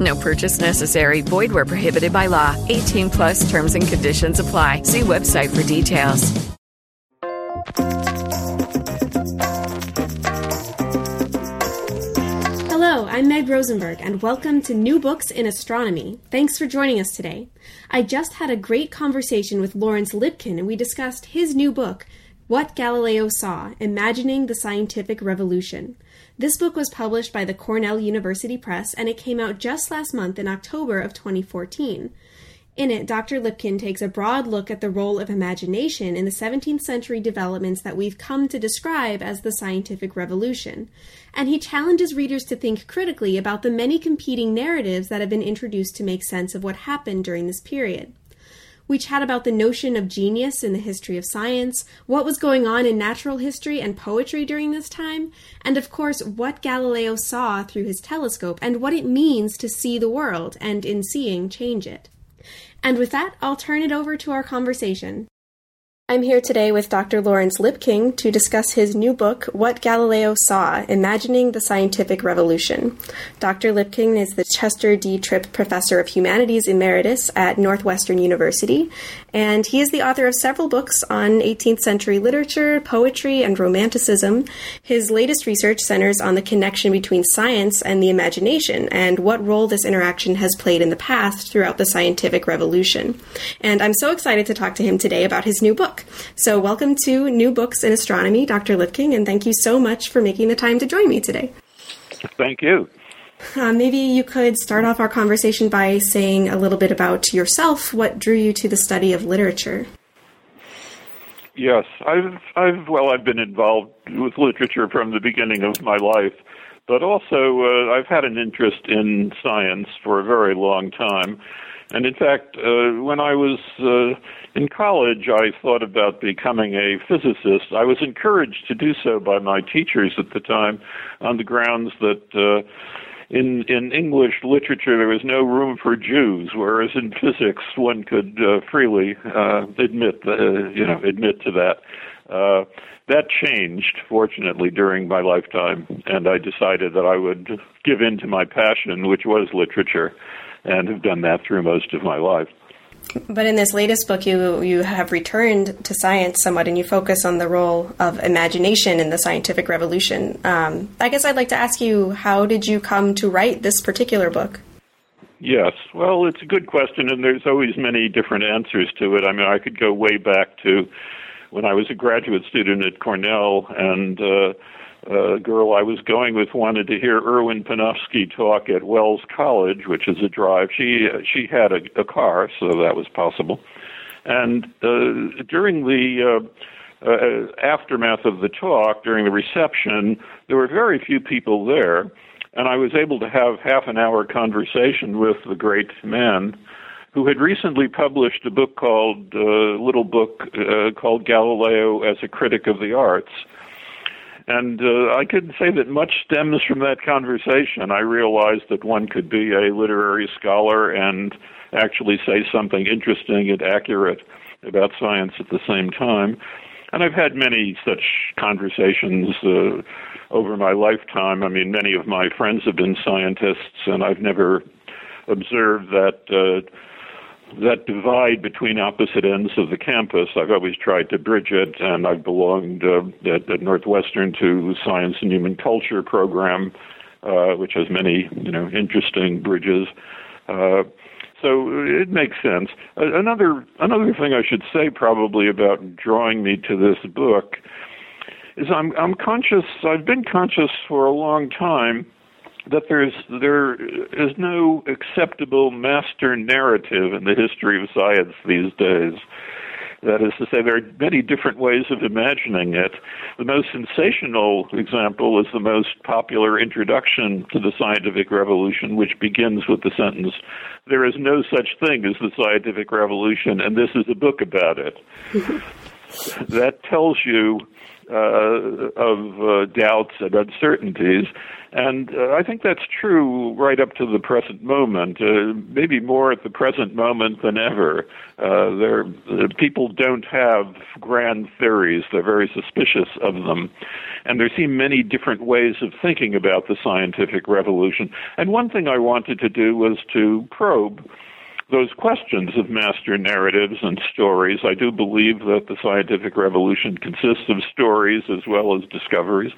No purchase necessary. Void where prohibited by law. 18 plus terms and conditions apply. See website for details. Hello, I'm Meg Rosenberg, and welcome to New Books in Astronomy. Thanks for joining us today. I just had a great conversation with Lawrence Lipking, and we discussed his new book, What Galileo Saw Imagining the Scientific Revolution. This book was published by the Cornell University Press, and it came out just last month in October of 2014. In it, Dr. Lipking takes a broad look at the role of imagination in the 17th century developments that we've come to describe as the scientific revolution. And he challenges readers to think critically about the many competing narratives that have been introduced to make sense of what happened during this period. We chat about the notion of genius in the history of science, what was going on in natural history and poetry during this time, and of course, what Galileo saw through his telescope and what it means to see the world and, in seeing, change it. And with that, I'll turn it over to our conversation. I'm here today with Dr. Lawrence Lipking to discuss his new book, What Galileo Saw Imagining the Scientific Revolution. Dr. Lipking is the Chester D. Tripp Professor of Humanities Emeritus at Northwestern University, and he is the author of several books on 18th century literature, poetry, and romanticism. His latest research centers on the connection between science and the imagination and what role this interaction has played in the past throughout the scientific revolution. And I'm so excited to talk to him today about his new book. So, welcome to New Books in Astronomy, Dr. Lipking, and thank you so much for making the time to join me today. Thank you. Uh, maybe you could start off our conversation by saying a little bit about yourself. What drew you to the study of literature? Yes, I've, I've, well, I've been involved with literature from the beginning of my life, but also uh, I've had an interest in science for a very long time. And in fact, uh, when I was uh, in college, I thought about becoming a physicist. I was encouraged to do so by my teachers at the time on the grounds that uh, in in English literature there was no room for Jews, whereas in physics one could uh, freely uh, admit uh, you know admit to that. Uh, that changed, fortunately, during my lifetime, and I decided that I would give in to my passion, which was literature, and have done that through most of my life. But in this latest book, you you have returned to science somewhat, and you focus on the role of imagination in the scientific revolution. Um, I guess I'd like to ask you, how did you come to write this particular book? Yes, well, it's a good question, and there's always many different answers to it. I mean, I could go way back to when I was a graduate student at Cornell, and uh, a girl I was going with wanted to hear Erwin Panofsky talk at Wells College, which is a drive. She she had a, a car, so that was possible. And uh, during the uh, uh, aftermath of the talk, during the reception, there were very few people there, and I was able to have half an hour conversation with the great man who had recently published a book called uh, little book uh, called Galileo as a Critic of the Arts and uh, I could say that much stems from that conversation. I realized that one could be a literary scholar and actually say something interesting and accurate about science at the same time. And I've had many such conversations uh, over my lifetime. I mean, many of my friends have been scientists, and I've never observed that uh, that divide between opposite ends of the campus. I've always tried to bridge it, and I've belonged uh, at, at, Northwestern to the Science and Human Culture program, uh, which has many you know interesting bridges. Uh, so it makes sense. Another another thing I should say probably about drawing me to this book is I'm I'm conscious. I've been conscious for a long time that there's there is no acceptable master narrative in the history of science these days. That is to say, there are many different ways of imagining it. The most sensational example is the most popular introduction to the scientific revolution, which begins with the sentence, There is no such thing as the scientific revolution, and this is a book about it. that tells you uh, of uh, doubts and uncertainties. And uh, I think that's true right up to the present moment, uh, maybe more at the present moment than ever. Uh, there, uh, people don't have grand theories; they're very suspicious of them, and there seem many different ways of thinking about the scientific revolution. And one thing I wanted to do was to probe those questions of master narratives and stories. I do believe that the scientific revolution consists of stories as well as discoveries.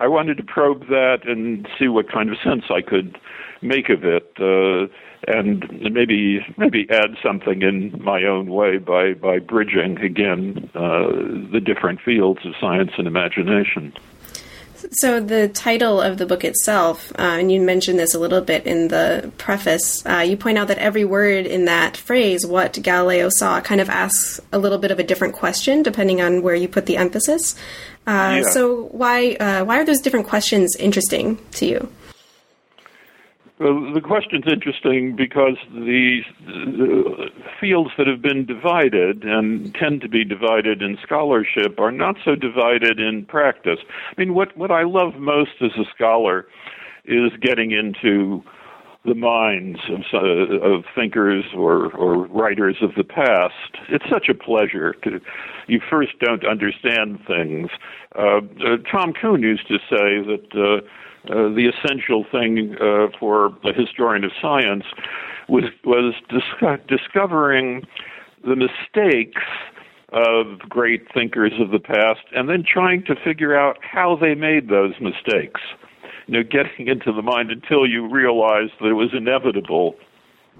I wanted to probe that and see what kind of sense I could make of it, uh, and maybe maybe add something in my own way by by bridging again uh, the different fields of science and imagination. So the title of the book itself, uh, and you mentioned this a little bit in the preface. Uh, you point out that every word in that phrase, "what Galileo saw," kind of asks a little bit of a different question depending on where you put the emphasis. Uh, yeah. So why uh, why are those different questions interesting to you? Well, the question's interesting because the, the, fields that have been divided and tend to be divided in scholarship are not so divided in practice. I mean, what, what I love most as a scholar is getting into the minds of, uh, of thinkers or, or writers of the past. It's such a pleasure to. You first don't understand things. Uh, uh, Tom Kuhn used to say that uh, the essential thing uh, for a historian of science was was dis- discovering the mistakes of great thinkers of the past and then trying to figure out how they made those mistakes. You know, getting into the mind until you realize that it was inevitable.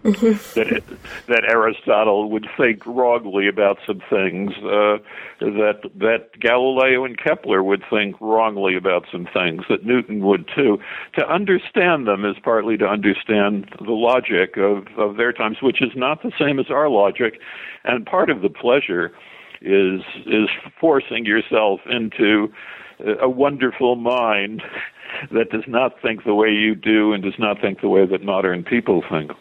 That that Aristotle would think wrongly about some things, uh, that that Galileo and Kepler would think wrongly about some things, that Newton would too. To understand them is partly to understand the logic of, of their times, which is not the same as our logic, and part of the pleasure is is forcing yourself into a wonderful mind that does not think the way you do and does not think the way that modern people think.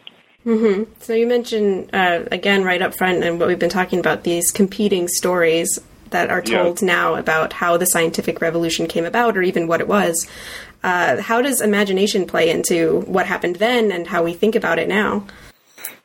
Mm-hmm. So you mentioned uh, again right up front, and what we've been talking about these competing stories that are told yeah. now about how the scientific revolution came about, or even what it was. Uh, how does imagination play into what happened then and how we think about it now?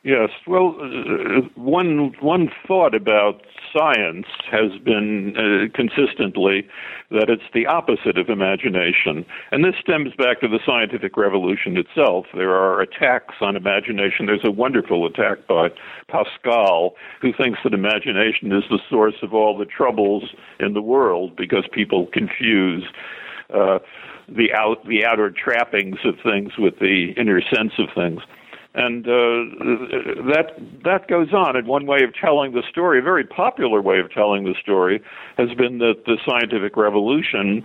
Yes. Well, uh, one one thought about science has been uh, consistently that it's the opposite of imagination. And this stems back to the scientific revolution itself. There are attacks on imagination. There's a wonderful attack by Pascal, who thinks that imagination is the source of all the troubles in the world because people confuse. Uh, the out the outer trappings of things with the inner sense of things and uh, that that goes on. And one way of telling the story, a very popular way of telling the story, has been that the scientific revolution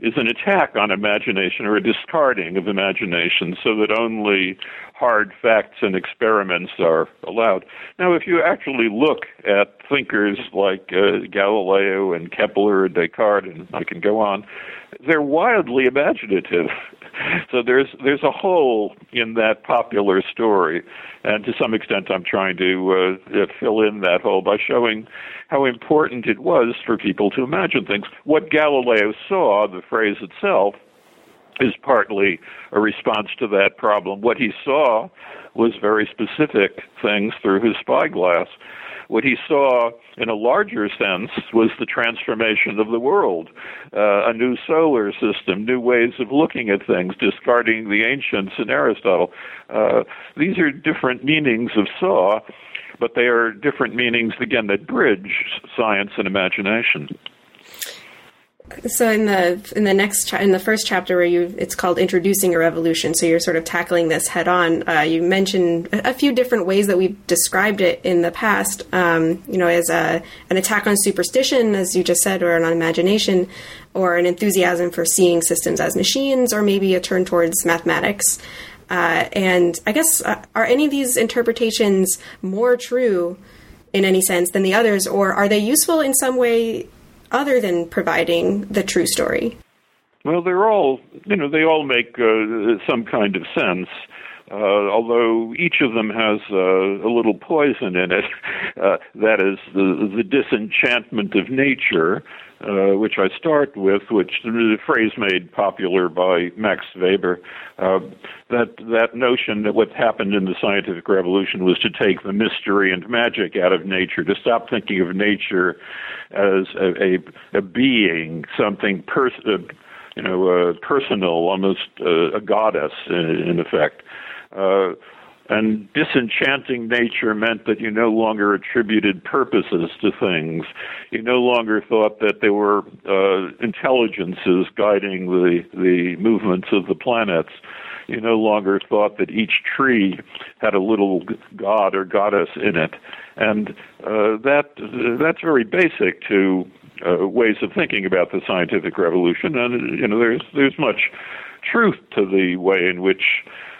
is an attack on imagination or a discarding of imagination, so that only hard facts and experiments are allowed. Now, if you actually look at thinkers like uh, Galileo and Kepler and Descartes, and I can go on, they're wildly imaginative. so there's there's a hole in that popular story, and to some extent, I'm trying to uh, fill in that hole by showing how important it was for people to imagine things. What Galileo saw, the phrase itself, is partly a response to that problem. What he saw was very specific things through his spyglass. What he saw in a larger sense was the transformation of the world, uh, a new solar system, new ways of looking at things, discarding the ancients and Aristotle. Uh, these are different meanings of saw, but they are different meanings, again, that bridge science and imagination. So in the in the next cha- in the first chapter where you it's called introducing a revolution. So you're sort of tackling this head on. Uh, you mentioned a few different ways that we've described it in the past. Um, you know, as a an attack on superstition, as you just said, or an imagination, or an enthusiasm for seeing systems as machines, or maybe a turn towards mathematics. Uh, and I guess uh, are any of these interpretations more true in any sense than the others, or are they useful in some way other than providing the true story? Well, they're all, you know, they all make uh, some kind of sense. Uh, although each of them has uh, a little poison in it, uh, that is the, the disenchantment of nature, uh, which I start with, which the phrase made popular by Max Weber. Uh, that that notion that what happened in the scientific revolution was to take the mystery and magic out of nature, to stop thinking of nature as a a, a being, something pers- uh, you know, uh, personal, almost uh, a goddess in, in effect. And disenchanting nature meant that you no longer attributed purposes to things. You no longer thought that there were uh, intelligences guiding the, the movements of the planets. You no longer thought that each tree had a little god or goddess in it. And uh, that that's very basic to uh, ways of thinking about the scientific revolution. And you know, there's there's much truth to the way in which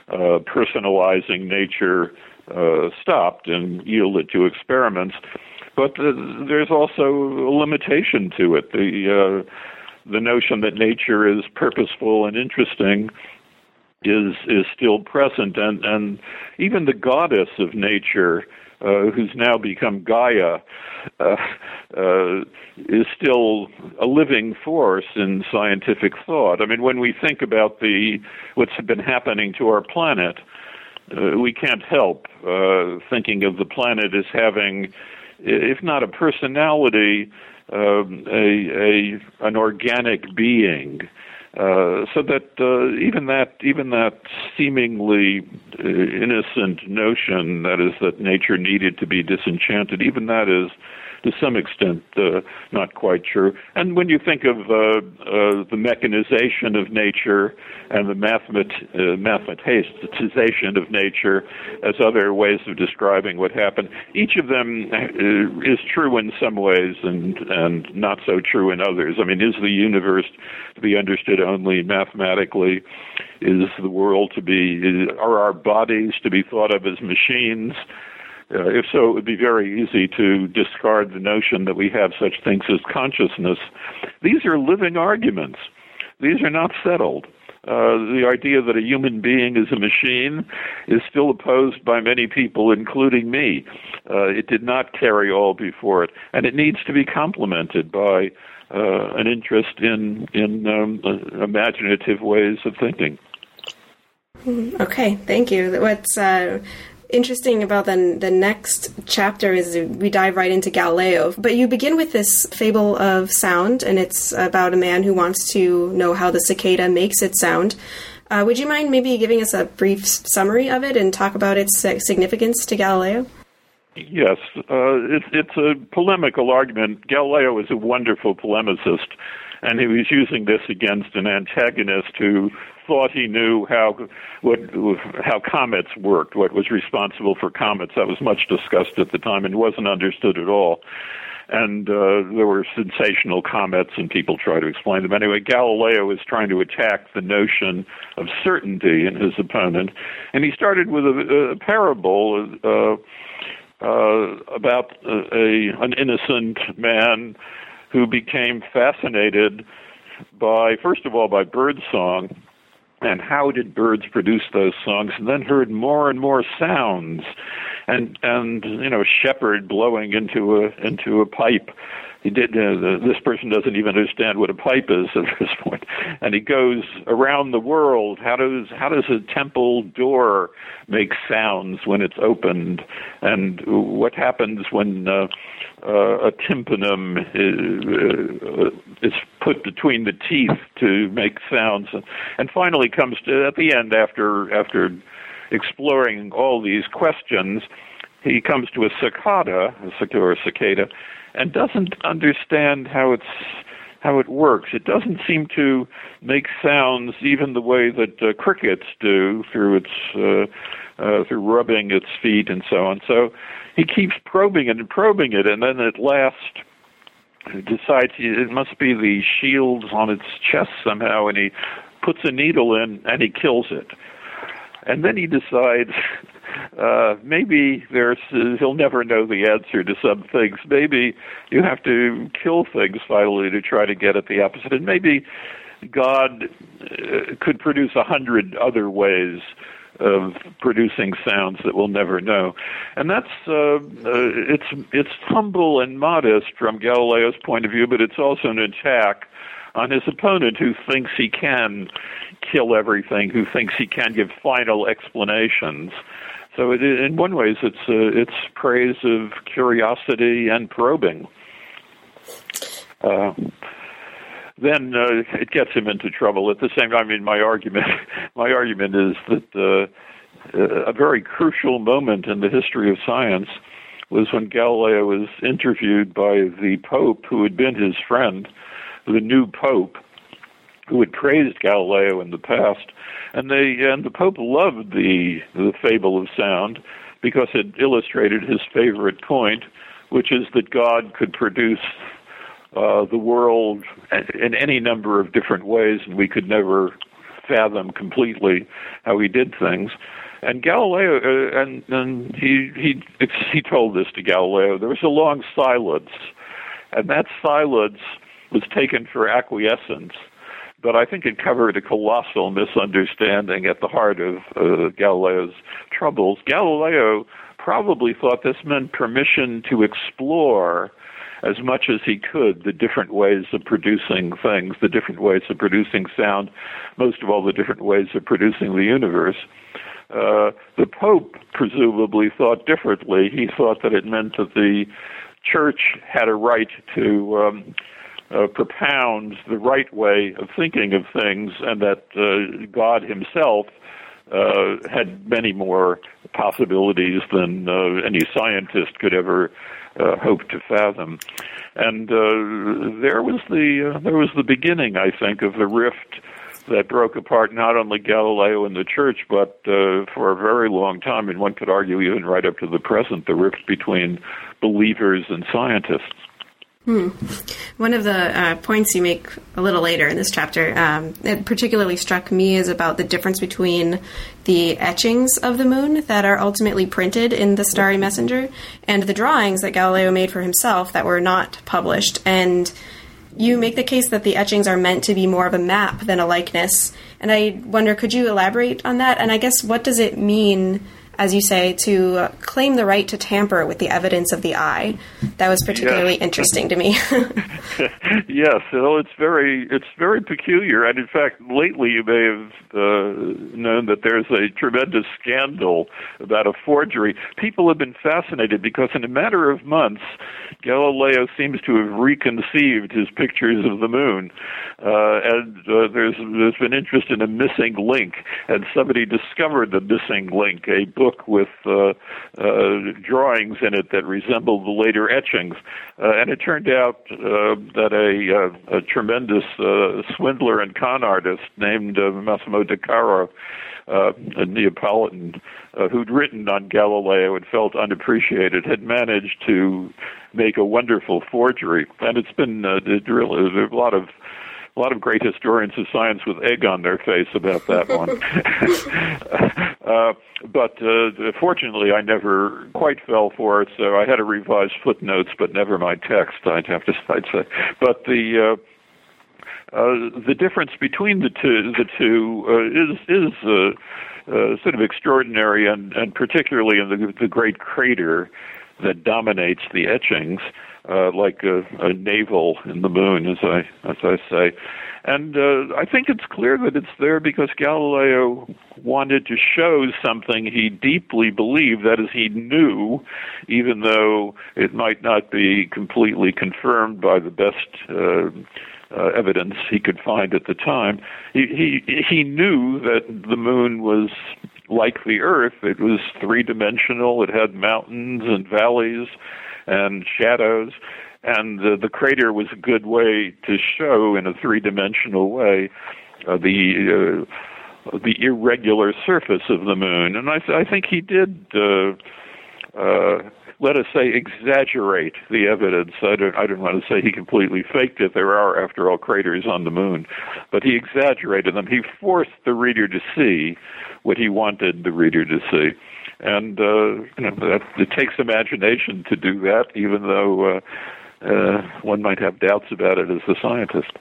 uh, personalizing nature uh, stopped and yielded to experiments. But uh, there's also a limitation to it. The uh, the notion that nature is purposeful and interesting is is still present, and and even the goddess of nature uh, who's now become Gaia, uh, uh, is still a living force in scientific thought. I mean, when we think about the what's been happening to our planet, uh, we can't help uh, thinking of the planet as having, if not a personality, um, a, a an organic being. Uh, so that uh, even that even that seemingly uh, innocent notion that is that nature needed to be disenchanted even that is to some extent uh, not quite true. And when you think of uh, uh, the mechanization of nature and the uh, mathematization of nature as other ways of describing what happened, each of them uh, is true in some ways and and not so true in others. I mean, is the universe to be understood only mathematically? Is the world to be? Are our bodies to be thought of as machines? Uh, if so, it would be very easy to discard the notion that we have such things as consciousness. These are living arguments. These are not settled. Uh, the idea that a human being is a machine is still opposed by many people, including me. Uh, it did not carry all before it, and it needs to be complemented by uh, an interest in in um, uh, imaginative ways of thinking. Okay, thank you. What's uh, interesting about the, the next chapter is we dive right into Galileo. But you begin with this fable of sound, and it's about a man who wants to know how the cicada makes its sound. Uh, would you mind maybe giving us a brief summary of it and talk about its significance to Galileo? Yes, uh, it's, it's a polemical argument. Galileo is a wonderful polemicist, and he was using this against an antagonist who thought he knew how what how comets worked, what was responsible for comets. That was much discussed at the time and wasn't understood at all. And uh, there were sensational comets, and people try to explain them. Anyway, Galileo was trying to attack the notion of certainty in his opponent, and he started with a, a parable uh, uh, about a, an innocent man who became fascinated by, first of all, by birdsong and how did birds produce those songs? And then heard more and more sounds. And and you know shepherd blowing into a into a pipe he did. Uh, the, this person doesn't even understand what a pipe is at this point, and he goes around the world. How does how does a temple door make sounds when it's opened, and what happens when uh, uh, a tympanum is, uh, is put between the teeth to make sounds, and finally comes to at the end after after exploring all these questions. He comes to a cicada, or a cicada, and doesn't understand how it's how it works. It doesn't seem to make sounds even the way that uh, crickets do through its uh, uh, through rubbing its feet and so on. So he keeps probing it and probing it, and then at last decides it must be the shields on its chest somehow, and he puts a needle in and he kills it. And then he decides uh, maybe there's uh, he'll never know the answer to some things. Maybe you have to kill things finally to try to get at the opposite, and maybe God uh, could produce a hundred other ways of producing sounds that we'll never know. And that's uh, uh, it's it's humble and modest from Galileo's point of view, but it's also an attack on his opponent who thinks he can kill everything, who thinks he can give final explanations. So it, in one ways, it's uh, it's praise of curiosity and probing. Uh, then uh, it gets him into trouble. At the same time, I mean, my argument, my argument is that uh, a very crucial moment in the history of science was when Galileo was interviewed by the Pope, who had been his friend, the new Pope, who had praised Galileo in the past, and they and the Pope loved the the fable of sound because it illustrated his favorite point, which is that God could produce uh, the world in any number of different ways, and we could never fathom completely how he did things. And Galileo, uh, and, and he he he told this to Galileo. There was a long silence, and that silence was taken for acquiescence but I think it covered a colossal misunderstanding at the heart of uh, Galileo's troubles. Galileo probably thought this meant permission to explore as much as he could the different ways of producing things, the different ways of producing sound, most of all, the different ways of producing the universe. Uh, the Pope presumably thought differently. He thought that it meant that the church had a right to um, uh, propounds the right way of thinking of things, and that uh, God Himself uh, had many more possibilities than uh, any scientist could ever uh, hope to fathom. And uh, there was the there was the beginning, I think, of the rift that broke apart not only Galileo and the church, but uh, for a very long time, and one could argue even right up to the present, the rift between believers and scientists. Hmm. One of the uh, points you make a little later in this chapter, um, it particularly struck me, is about the difference between the etchings of the moon that are ultimately printed in the Starry Messenger and the drawings that Galileo made for himself that were not published. And you make the case that the etchings are meant to be more of a map than a likeness. And I wonder, could you elaborate on that? And I guess, what does it mean? As you say, to claim the right to tamper with the evidence of the eye. That was particularly yes. interesting to me. yes, well, it's very it's very peculiar, and in fact, lately you may have uh, known that there's a tremendous scandal about a forgery. People have been fascinated because in a matter of months, Galileo seems to have reconceived his pictures of the moon, uh, and uh, there's there's been interest in a missing link, and somebody discovered the missing link, a book with uh, uh, drawings in it that resembled the later etchings, uh, and it turned out uh, that a, a tremendous swindler and con artist named Massimo De Caro uh, a Neapolitan uh, who'd written on Galileo and felt unappreciated, had managed to make a wonderful forgery. And it's been uh, really there's a lot of a lot of great historians of science with egg on their face about that one. uh, but uh, fortunately, I never quite fell for it, so I had to revise footnotes, but never my text. I'd have to I'd say. But the uh, uh, the difference between the two, the two uh, is is uh, uh, sort of extraordinary, and, and particularly in the, the great crater that dominates the etchings. uh, like a, a navel in the moon, as I as I say. And uh, I think it's clear that it's there because Galileo wanted to show something he deeply believed, that is, he knew, even though it might not be completely confirmed by the best. Uh, uh, evidence he could find at the time. He, he he knew that the moon was like the Earth. It was three dimensional. It had mountains and valleys and shadows, and uh, the crater was a good way to show in a three-dimensional way uh, the uh, the irregular surface of the moon. And I, th- I think he did. Uh, uh, let us say, exaggerate the evidence. I don't, I don't want to say he completely faked it. There are, after all, craters on the moon. But he exaggerated them. He forced the reader to see what he wanted the reader to see and uh, you know that, it takes imagination to do that, even though uh, uh, one might have doubts about it as a scientist.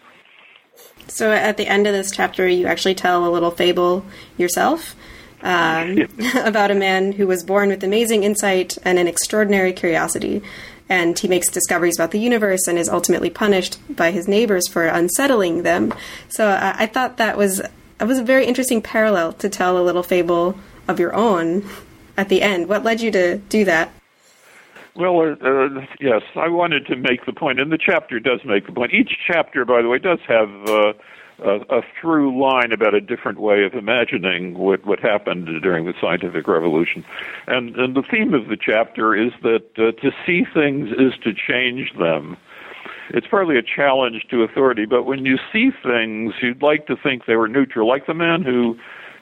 So at the end of this chapter, you actually tell a little fable yourself um, about a man who was born with amazing insight and an extraordinary curiosity. And he makes discoveries about the universe and is ultimately punished by his neighbors for unsettling them. So uh, I thought that was that was a very interesting parallel to tell a little fable of your own at the end. What led you to do that? Well, uh, yes, I wanted to make the point, and the chapter does make the point. Each chapter, by the way, does have uh, a, a through line about a different way of imagining what, what happened during the scientific revolution. And, and the theme of the chapter is that uh, to see things is to change them. It's partly a challenge to authority, but when you see things, you'd like to think they were neutral, like the man who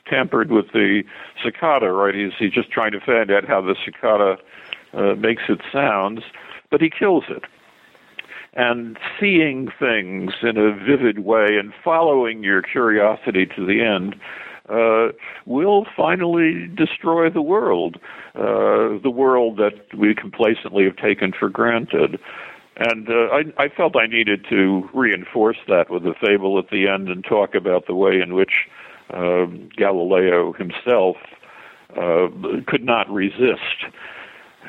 tampered with the cicada, right? He's, he's just trying to find out how the cicada uh, makes its sounds, but he kills it. And seeing things in a vivid way and following your curiosity to the end uh, will finally destroy the world, uh, the world that we complacently have taken for granted. And uh, I, I felt I needed to reinforce that with a fable at the end and talk about the way in which uh, Galileo himself uh, could not resist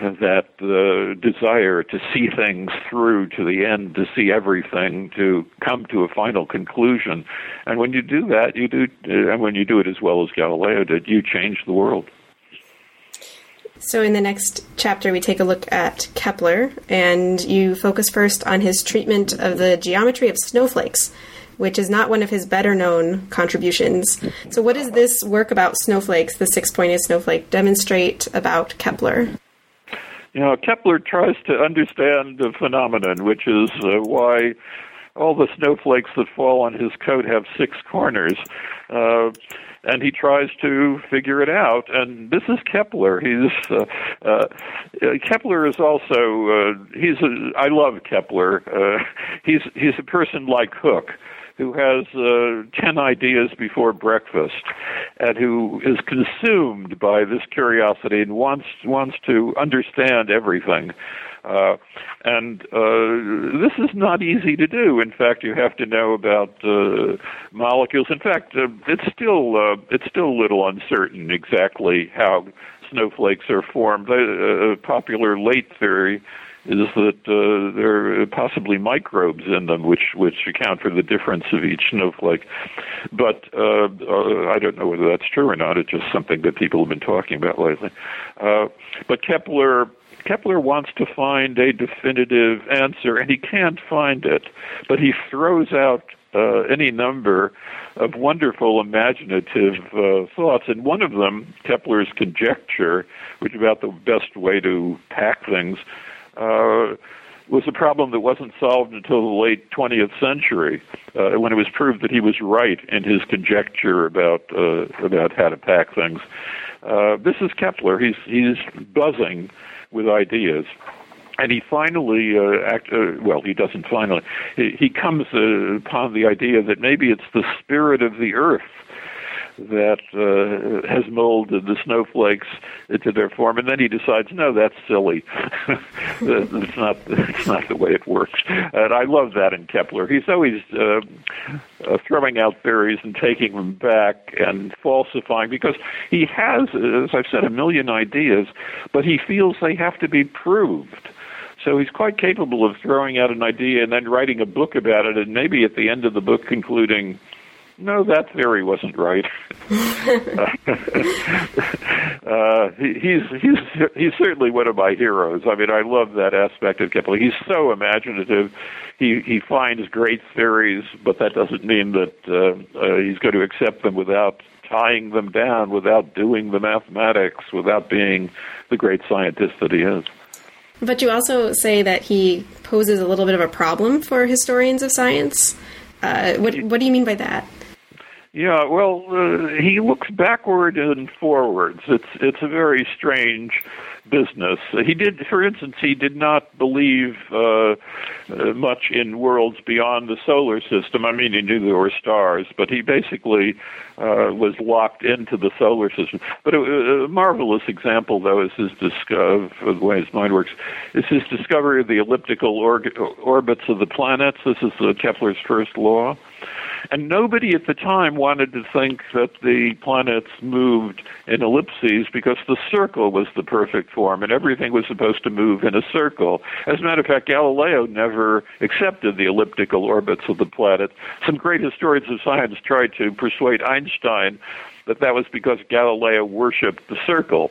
that uh, desire to see things through to the end, to see everything, to come to a final conclusion. And when you do that, you do, and when you do it as well as Galileo did, you change the world. So, in the next chapter, we take a look at Kepler, and you focus first on his treatment of the geometry of snowflakes which is not one of his better known contributions. So, what does this work about snowflakes, the six pointed snowflake, demonstrate about Kepler? You know, Kepler tries to understand the phenomenon, which is uh, why all the snowflakes that fall on his coat have six corners. Uh, and he tries to figure it out. And this is Kepler. He's uh, uh, Kepler is also uh, he's a, I love Kepler. Uh, he's he's a person like Hooke who has uh, 10 ideas before breakfast and who is consumed by this curiosity and wants wants to understand everything. Uh, and uh, this is not easy to do. In fact, you have to know about uh, molecules. In fact, uh, it's still uh, it's still a little uncertain exactly how snowflakes are formed. A, a popular late theory is that uh, there are possibly microbes in them, which which account for the difference of each snowflake. But uh, uh, I don't know whether that's true or not. It's just something that people have been talking about lately. Uh, but Kepler Kepler wants to find a definitive answer, and he can't find it. But he throws out uh, any number of wonderful imaginative uh, thoughts, and one of them, Kepler's conjecture, which is about the best way to pack things, uh, was a problem that wasn't solved until the late 20th century, uh, when it was proved that he was right in his conjecture about uh, about how to pack things. Uh, this is Kepler. He's he's buzzing with ideas, and he finally uh, act. Uh, well, he doesn't finally. He, he comes uh, upon the idea that maybe it's the spirit of the earth that uh, has molded the snowflakes into their form, and then he decides, no, that's silly. it's not. It's not the way it works. And I love that in Kepler. He's always uh, uh, throwing out theories and taking them back and falsifying because he has, as I've said, a million ideas, but he feels they have to be proved. So he's quite capable of throwing out an idea and then writing a book about it, and maybe at the end of the book concluding, no, that theory wasn't right. uh, he, he's he's he's certainly one of my heroes. I mean, I love that aspect of Kepler. He's so imaginative. He he finds great theories, but that doesn't mean that uh, uh, he's going to accept them without tying them down, without doing the mathematics, without being the great scientist that he is. But you also say that he poses a little bit of a problem for historians of science. Uh, what what do you mean by that? Yeah, well, uh, he looks backward and forwards. It's it's a very strange business. He did, for instance, he did not believe uh, uh, much in worlds beyond the solar system. I mean, he knew there were stars, but he basically uh, was locked into the solar system. But a, a marvelous example, though, is his discovery of the way his mind works, is his discovery of the elliptical or- orbits of the planets. This is uh, Kepler's first law. And nobody at the time wanted to think that the planets moved in ellipses because the circle was the perfect form and everything was supposed to move in a circle. As a matter of fact, Galileo never accepted the elliptical orbits of the planets. Some great historians of science tried to persuade Einstein that that was because Galileo worshipped the circle.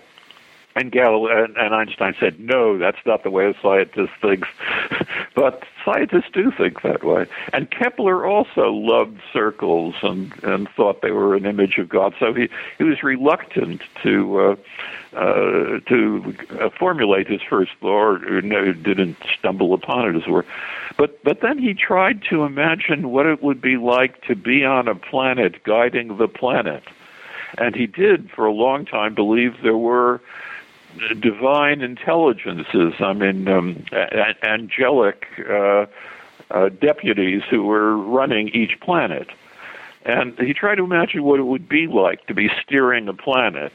And, Galileo, and Einstein said, no, that's not the way a scientist thinks. but scientists do think that way. And Kepler also loved circles and, and thought they were an image of God. So he, he was reluctant to uh, uh, to uh, formulate his first law, or no, didn't stumble upon it, as it were. But but then he tried to imagine what it would be like to be on a planet guiding the planet, and he did for a long time believe there were divine intelligences. I mean, um, a- angelic uh, uh, deputies who were running each planet. And he tried to imagine what it would be like to be steering a planet.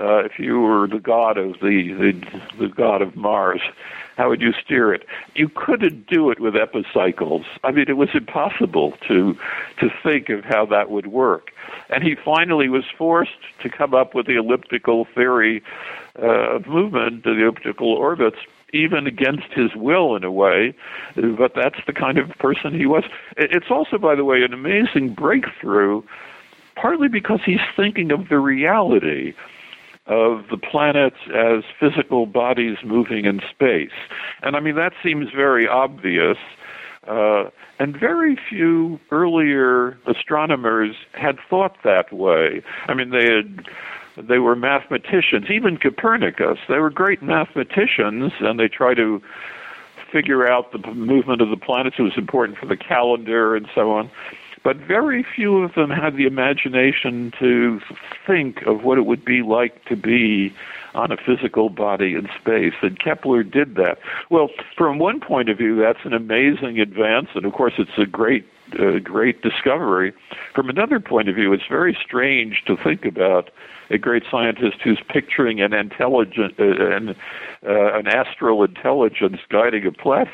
Uh, if you were the god of the, the the god of Mars, how would you steer it? You couldn't do it with epicycles. I mean, it was impossible to to think of how that would work. And he finally was forced to come up with the elliptical theory uh, of movement, the elliptical orbits, even against his will in a way, but that's the kind of person he was. It's also, by the way, an amazing breakthrough, partly because he's thinking of the reality of the planets as physical bodies moving in space. And I mean, that seems very obvious. Uh, and very few earlier astronomers had thought that way. I mean, they had they were mathematicians. Even Copernicus, they were great mathematicians, and they tried to figure out the movement of the planets. It was important for the calendar and so on. But very few of them had the imagination to think of what it would be like to be on a physical body in space. And Kepler did that. Well, from one point of view, that's an amazing advance, and of course, it's a great a great discovery. From another point of view, it's very strange to think about a great scientist who's picturing an intelligent, uh, an, uh, an astral intelligence guiding a planet.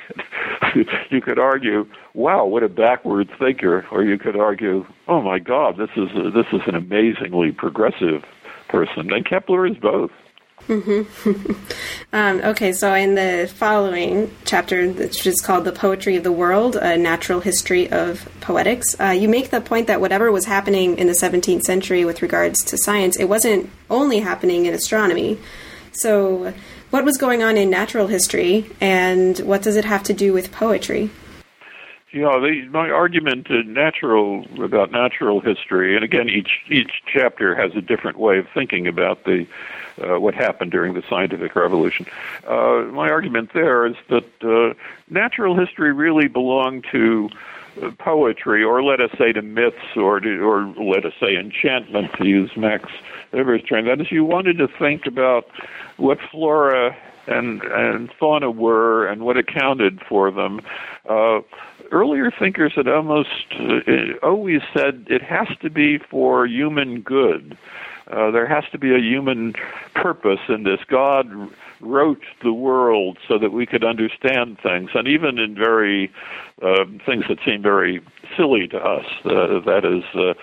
you could argue, wow, what a backward thinker, or you could argue, oh my God, this is a, this is an amazingly progressive person. And Kepler is both. Mm-hmm. um, okay, so in the following chapter, which is called The Poetry of the World A Natural History of Poetics, uh, you make the point that whatever was happening in the 17th century with regards to science, it wasn't only happening in astronomy. So, what was going on in natural history, and what does it have to do with poetry? Know, the, my argument natural about natural history, and again, each each chapter has a different way of thinking about the uh, what happened during the scientific revolution. Uh, my argument there is that uh, natural history really belonged to uh, poetry, or let us say to myths, or to, or let us say enchantment, to use Max Weber's term. That is, you wanted to think about what flora and and fauna were and what accounted for them. Uh, earlier thinkers had almost uh, always said it has to be for human good. Uh, there has to be a human purpose in this. God wrote the world so that we could understand things, and even in very uh, things that seem very silly to us. Uh, that is, uh,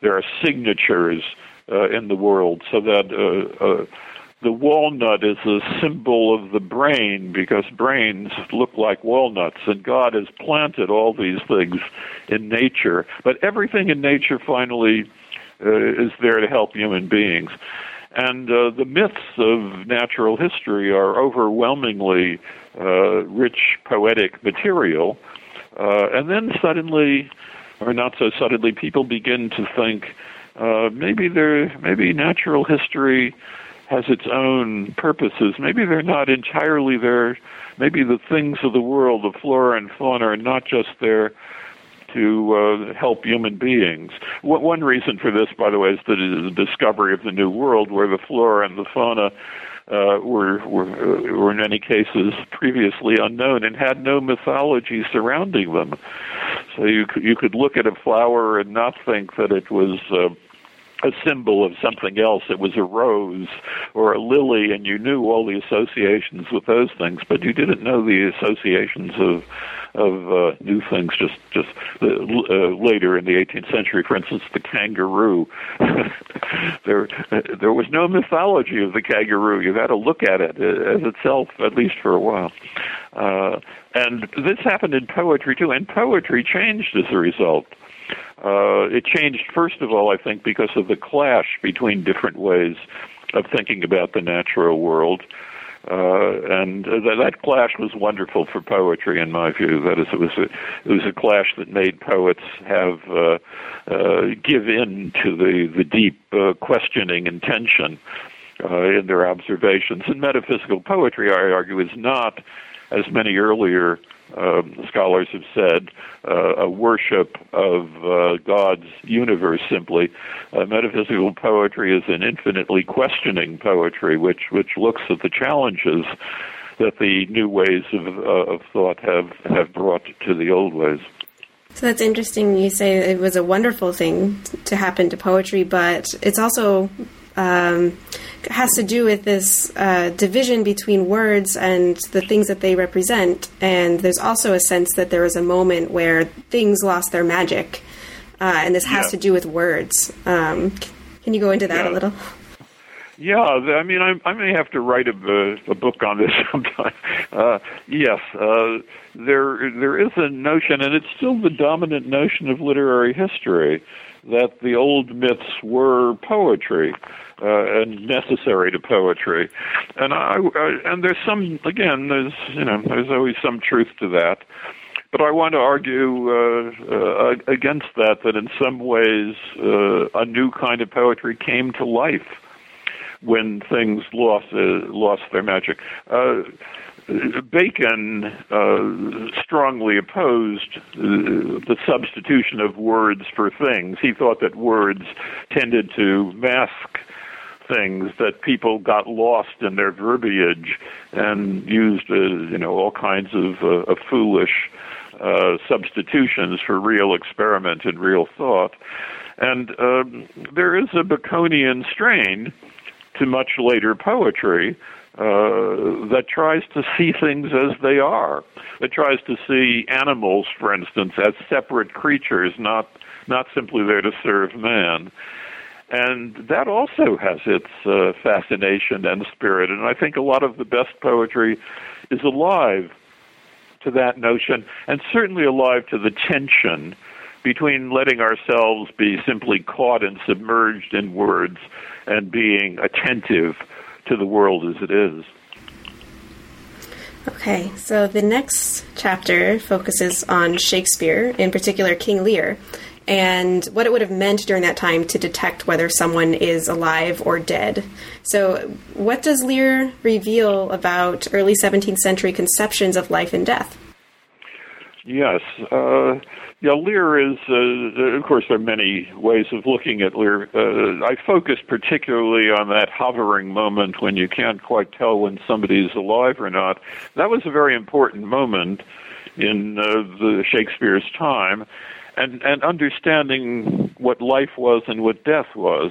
there are signatures uh, in the world, so that uh, uh, the walnut is a symbol of the brain because brains look like walnuts, and God has planted all these things in nature. But everything in nature finally is there to help human beings. And uh, the myths of natural history are overwhelmingly uh, rich poetic material. Uh, and then suddenly, or not so suddenly, people begin to think uh, maybe there, maybe natural history has its own purposes. Maybe they're not entirely there. Maybe the things of the world, the flora and fauna, are not just there to uh, help human beings. One reason for this, by the way, is the discovery of the New World, where the flora and the fauna uh, were, were, uh, were in many cases previously unknown and had no mythology surrounding them. So you you could look at a flower and not think that it was uh, a symbol of something else. It was a rose or a lily, and you knew all the associations with those things, but you didn't know the associations of of uh, new things. Just just uh, uh, later in the 18th century, for instance, the kangaroo. there there was no mythology of the kangaroo. You had to look at it uh, as itself, at least for a while. Uh, and this happened in poetry too, and poetry changed as a result. Uh, it changed, first of all, I think, because of the clash between different ways of thinking about the natural world. Uh, and uh, that clash was wonderful for poetry, in my view. That is, it was a, it was a clash that made poets have uh, uh, give in to the the deep uh, questioning and tension uh, in their observations. And metaphysical poetry, I argue, is not as many earlier um, scholars have said, uh, a worship of uh, God's universe simply. Uh, metaphysical poetry is an infinitely questioning poetry, which, which looks at the challenges that the new ways of, uh, of thought have, have brought to the old ways. So that's interesting. You say it was a wonderful thing to happen to poetry, but it's also um, has to do with this uh, division between words and the things that they represent. And there's also a sense that there was a moment where things lost their magic, uh, and this has yeah. to do with words. Um, can you go into that yeah. a little? Yeah, I mean, I, I may have to write a, a book on this sometime. Uh, yes, uh, there there is a notion, and it's still the dominant notion of literary history, that the old myths were poetry uh, and necessary to poetry. And I, I and there's some again there's you know there's always some truth to that. But I want to argue uh, uh, against that, that in some ways uh, a new kind of poetry came to life when things lost uh, lost their magic. Uh, Bacon uh, strongly opposed uh, the substitution of words for things. He thought that words tended to mask things that people got lost in their verbiage and used, uh, you know, all kinds of, uh, of foolish uh, substitutions for real experiment and real thought. And um, there is a Baconian strain to much later poetry uh, that tries to see things as they are. That tries to see animals, for instance, as separate creatures, not not simply there to serve man and that also has its uh, fascination and spirit. And I think a lot of the best poetry is alive to that notion, and certainly alive to the tension between letting ourselves be simply caught and submerged in words and being attentive to the world as it is. Okay, so the next chapter focuses on Shakespeare, in particular King Lear and what it would have meant during that time to detect whether someone is alive or dead. So, what does Lear reveal about early 17th century conceptions of life and death? Yes. Uh, yeah, Lear is, uh, of course, there are many ways of looking at Lear. Uh, I focus particularly on that hovering moment when you can't quite tell when somebody is alive or not. That was a very important moment in uh, the Shakespeare's time and and understanding what life was and what death was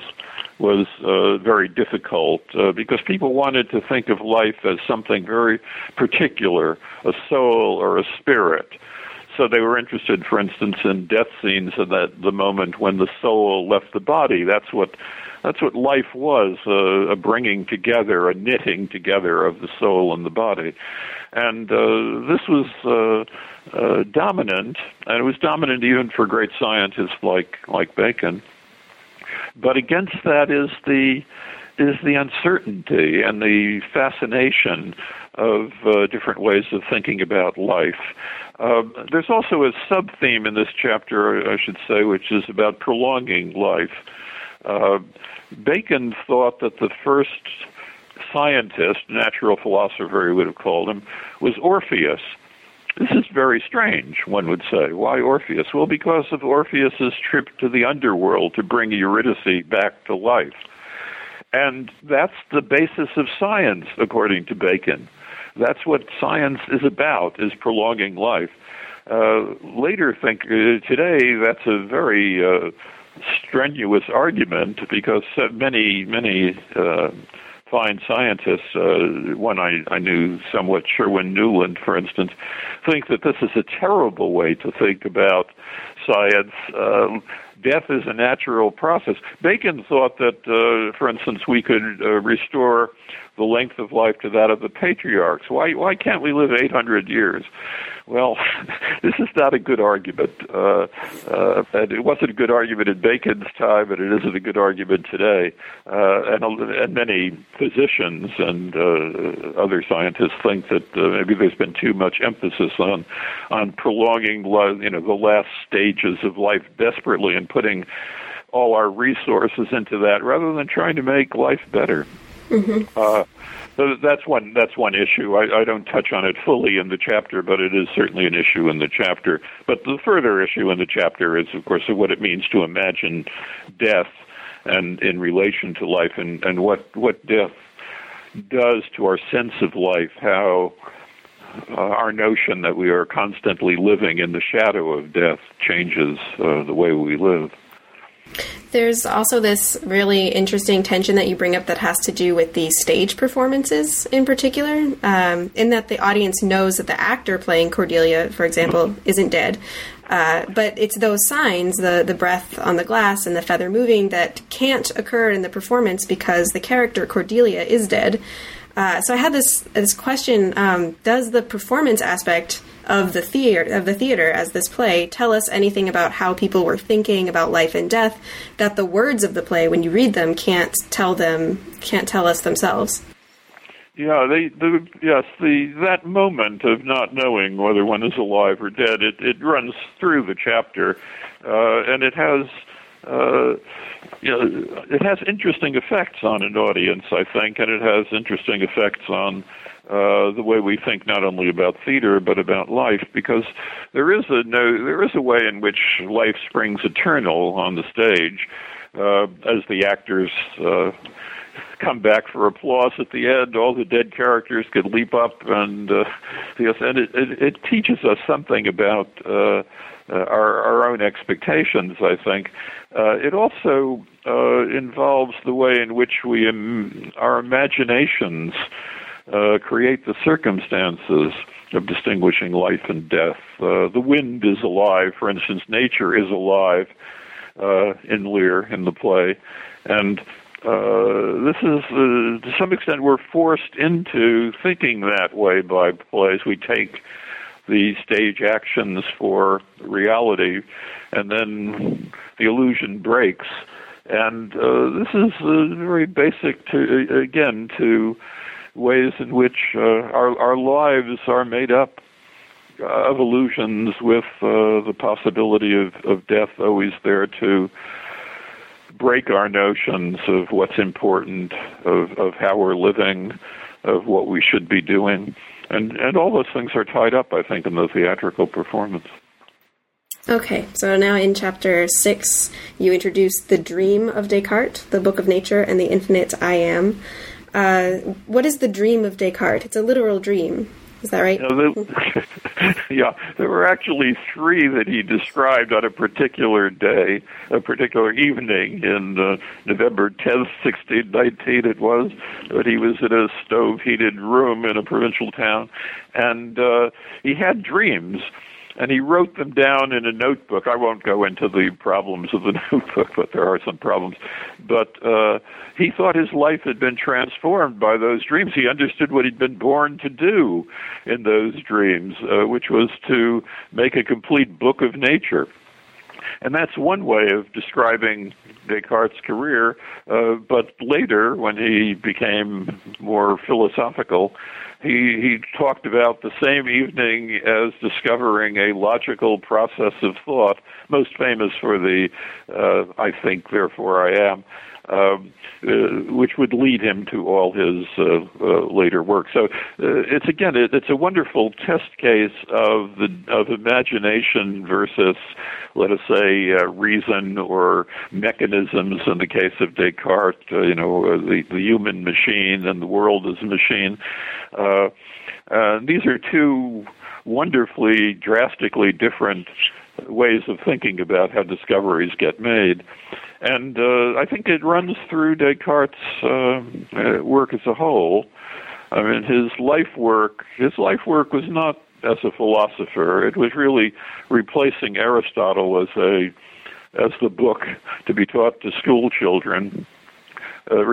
was uh, very difficult uh, because people wanted to think of life as something very particular, a soul or a spirit. So they were interested, for instance, in death scenes and that the moment when the soul left the body. That's what that's what life was uh, a bringing together, a knitting together of the soul and the body. And uh, this was uh, uh, dominant, and it was dominant even for great scientists like like Bacon. But against that is the is the uncertainty and the fascination of uh, different ways of thinking about life. Uh, there's also a sub theme in this chapter, I should say, which is about prolonging life. Uh, Bacon thought that the first scientist, natural philosopher, he would have called him, was Orpheus. This is very strange, one would say. Why Orpheus? Well, because of Orpheus's trip to the underworld to bring Eurydice back to life. And that's the basis of science, according to Bacon. That's what science is about, is prolonging life. Uh, later think uh, today that's a very uh, strenuous argument because many many uh, fine scientists, uh, one I, I knew somewhat, Sherwin Nuland, for instance, think that this is a terrible way to think about science. Death is a natural process. Bacon thought that, uh, for instance, we could uh, restore the length of life to that of the patriarchs. Why why can't we live 800 years? Well, this is not a good argument. Uh, uh, and it wasn't a good argument in Bacon's time, and it isn't a good argument today. Uh, and, and many physicians and uh, other scientists think that uh, maybe there's been too much emphasis on on prolonging, you know, the last stages of life desperately and putting all our resources into that rather than trying to make life better. Mm-hmm. Uh, so that's one that's one issue. I, I don't touch on it fully in the chapter, but it is certainly an issue in the chapter. But the further issue in the chapter is, of course, what it means to imagine death and in relation to life, and, and what what death does to our sense of life. How uh, our notion that we are constantly living in the shadow of death changes uh, the way we live. There's also this really interesting tension that you bring up that has to do with the stage performances in particular, um, in that the audience knows that the actor playing Cordelia, for example, isn't dead. Uh, but it's those signs, the, the breath on the glass and the feather moving, that can't occur in the performance because the character Cordelia is dead. Uh, so I had this this question: um, Does the performance aspect of the theater of the theater as this play tell us anything about how people were thinking about life and death that the words of the play, when you read them, can't tell them can't tell us themselves? Yeah, they, the, yes, the that moment of not knowing whether one is alive or dead, it it runs through the chapter, uh, and it has. Uh, you know, it has interesting effects on an audience, I think, and it has interesting effects on uh, the way we think not only about theater but about life, because there is a no, there is a way in which life springs eternal on the stage, uh, as the actors. Uh, come back for applause at the end. All the dead characters could leap up, and uh, yes, and it, it, it teaches us something about uh, uh, our, our own expectations. I think uh, it also uh, involves the way in which we, Im- our imaginations, uh, create the circumstances of distinguishing life and death. Uh, the wind is alive, for instance, nature is alive uh, in Lear in the play, and uh, this is uh, to some extent we're forced into thinking that way by plays. We take the stage actions for reality, and then the illusion breaks. And uh, this is uh, very basic to again to ways in which uh, our our lives are made up of illusions with uh, the possibility of, of death always there to break our notions of what's important, of, of how we're living, of what we should be doing. And, and all those things are tied up, I think, in the theatrical performance. Okay, so now in chapter six, you introduce the dream of Descartes, the book of nature, and the infinite I am. Uh, what is the dream of Descartes? It's a literal dream. Is that right? yeah, there were actually three that he described on a particular day, a particular evening in uh, November 10th, 1619 it was, but he was in a stove heated room in a provincial town, and uh, he had dreams. And he wrote them down in a notebook. I won't go into the problems of the notebook, but there are some problems. But uh, he thought his life had been transformed by those dreams. He understood what he'd been born to do in those dreams, uh, which was to make a complete book of nature. And that's one way of describing Descartes' career. Uh, but later, when he became more philosophical, he he talked about the same evening as discovering a logical process of thought, most famous for the uh, "I think, therefore I am." Um, uh, which would lead him to all his uh, uh, later work. So uh, it's again, it, it's a wonderful test case of the of imagination versus, let us say, uh, reason or mechanisms. In the case of Descartes, you know, the the human machine and the world as a machine. these are two wonderfully, drastically different ways of thinking about how discoveries get made. And uh, I think it runs through Descartes' uh, uh, work as a whole. I mean, his life work, his life work was not as a philosopher. It was really replacing Aristotle as a as the book to be taught to school children uh,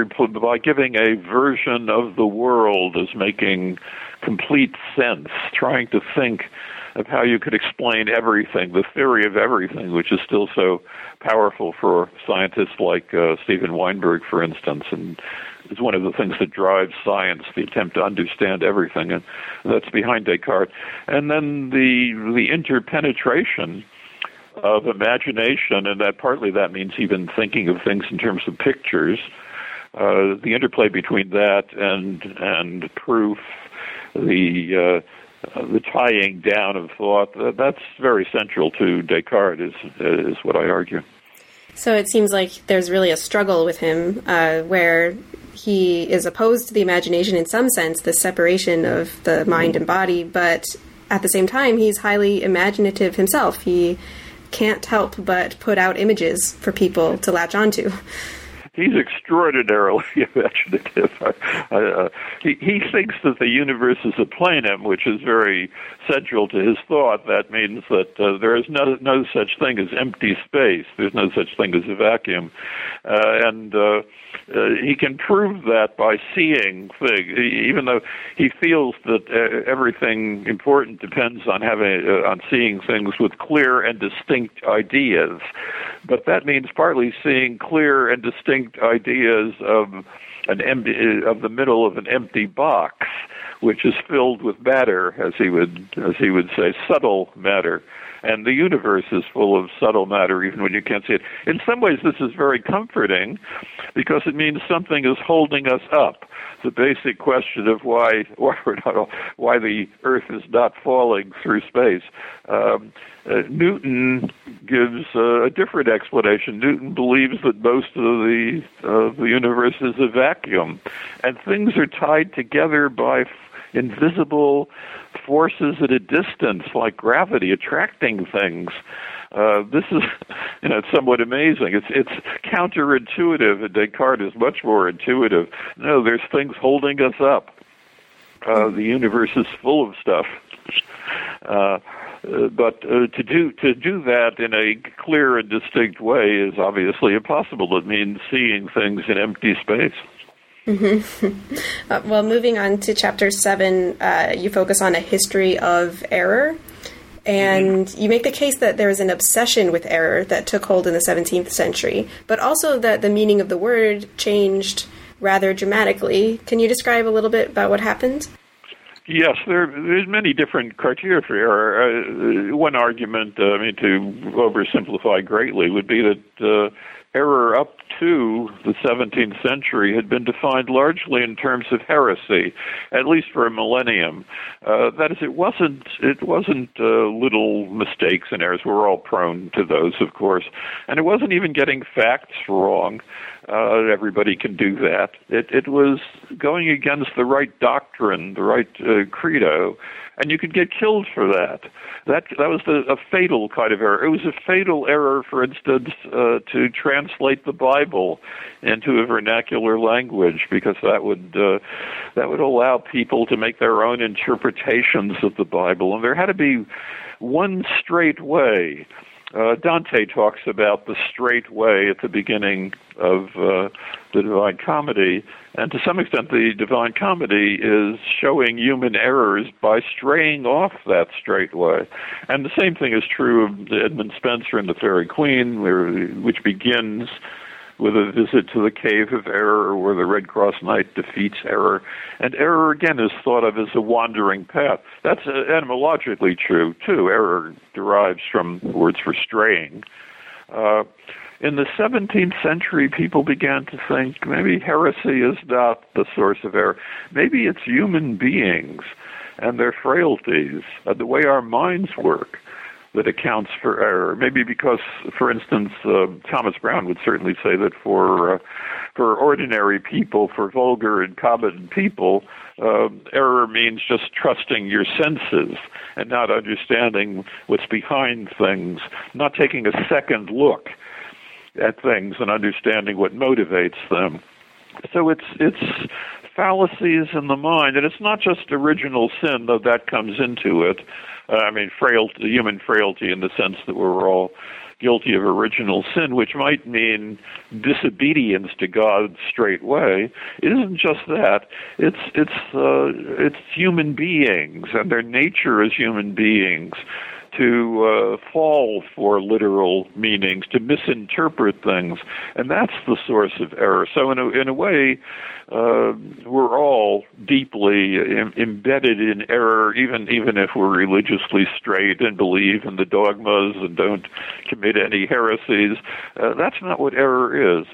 by giving a version of the world as making complete sense, trying to think of how you could explain everything, the theory of everything, which is still so powerful for scientists like uh, Steven Weinberg, for instance, and is one of the things that drives science, the attempt to understand everything, and that's behind Descartes. And then the the interpenetration of imagination, and that partly that means even thinking of things in terms of pictures. Uh, the interplay between that and and proof, the uh, uh, the tying down of thought, uh, that's very central to Descartes, is, is what I argue. So it seems like there's really a struggle with him uh, where he is opposed to the imagination in some sense, the separation of the mind and body, but at the same time, he's highly imaginative himself. He can't help but put out images for people to latch onto he's extraordinarily imaginative. uh, he, he thinks that the universe is a plenum, which is very central to his thought. That means that uh, there is no, no such thing as empty space. There's no such thing as a vacuum. Uh, and uh, uh, he can prove that by seeing things, even though he feels that uh, everything important depends on having uh, on seeing things with clear and distinct ideas. But that means partly seeing clear and distinct ideas of an empty of the middle of an empty box, which is filled with matter, as he would as he would say, subtle matter and the universe is full of subtle matter even when you can't see it. In some ways, this is very comforting because it means something is holding us up. The basic question of why why, not, why the Earth is not falling through space. Um, uh, Newton gives uh, a different explanation. Newton believes that most of the uh, the universe is a vacuum, and things are tied together by invisible forces at a distance, like gravity, attracting things. Uh, this is, you know, it's somewhat amazing. It's it's counterintuitive. And Descartes is much more intuitive. No, there's things holding us up. Uh, the universe is full of stuff. Uh, uh, but uh, to do to do that in a clear and distinct way is obviously impossible. It means seeing things in empty space. Mm-hmm. Uh, well, moving on to chapter seven, uh, you focus on a history of error. And mm-hmm. you make the case that there is an obsession with error that took hold in the 17th century, but also that the meaning of the word changed rather dramatically. Can you describe a little bit about what happened? Yes, there, there's many different criteria for error. Uh, one argument, uh, I mean, to oversimplify greatly, would be that uh, error up to the 17th century had been defined largely in terms of heresy, at least for a millennium. Uh, that is, it wasn't it wasn't uh, little mistakes and errors. We're all prone to those, of course, and it wasn't even getting facts wrong. Uh, everybody can do that. It, it was going against the right doctrine, the right uh, credo, and you could get killed for that. That that was the, a fatal kind of error. It was a fatal error, for instance, uh, to translate the Bible into a vernacular language, because that would uh, that would allow people to make their own interpretations of the Bible, and there had to be one straight way. Uh, Dante talks about the straight way at the beginning of uh, the Divine Comedy, and to some extent, the Divine Comedy is showing human errors by straying off that straight way. And the same thing is true of Edmund Spenser and the Faerie Queene, where, which begins with a visit to the cave of error where the Red Cross Knight defeats error. And error, again, is thought of as a wandering path. That's uh, etymologically true, too. Error derives from words for straying. Uh, in the 17th century, people began to think maybe heresy is not the source of error. Maybe it's human beings and their frailties, uh, the way our minds work that accounts for error. Maybe because, for instance, uh, Thomas Browne would certainly say that for uh, for ordinary people, for vulgar and common people, uh, error means just trusting your senses and not understanding what's behind things, not taking a second look at things and understanding what motivates them. So it's it's fallacies in the mind, and it's not just original sin, though that comes into it. Uh, I mean, frailty, human frailty, in the sense that we're all guilty of original sin, which might mean disobedience to God's straight way. It isn't just that. It's it's uh, it's human beings and their nature as human beings to uh, fall for literal meanings, to misinterpret things, and that's the source of error. So, in a, in a way, uh, we're all deeply Im- embedded in error, even even if we're religiously straight and believe in the dogmas and don't commit any heresies. Uh, that's not what error is.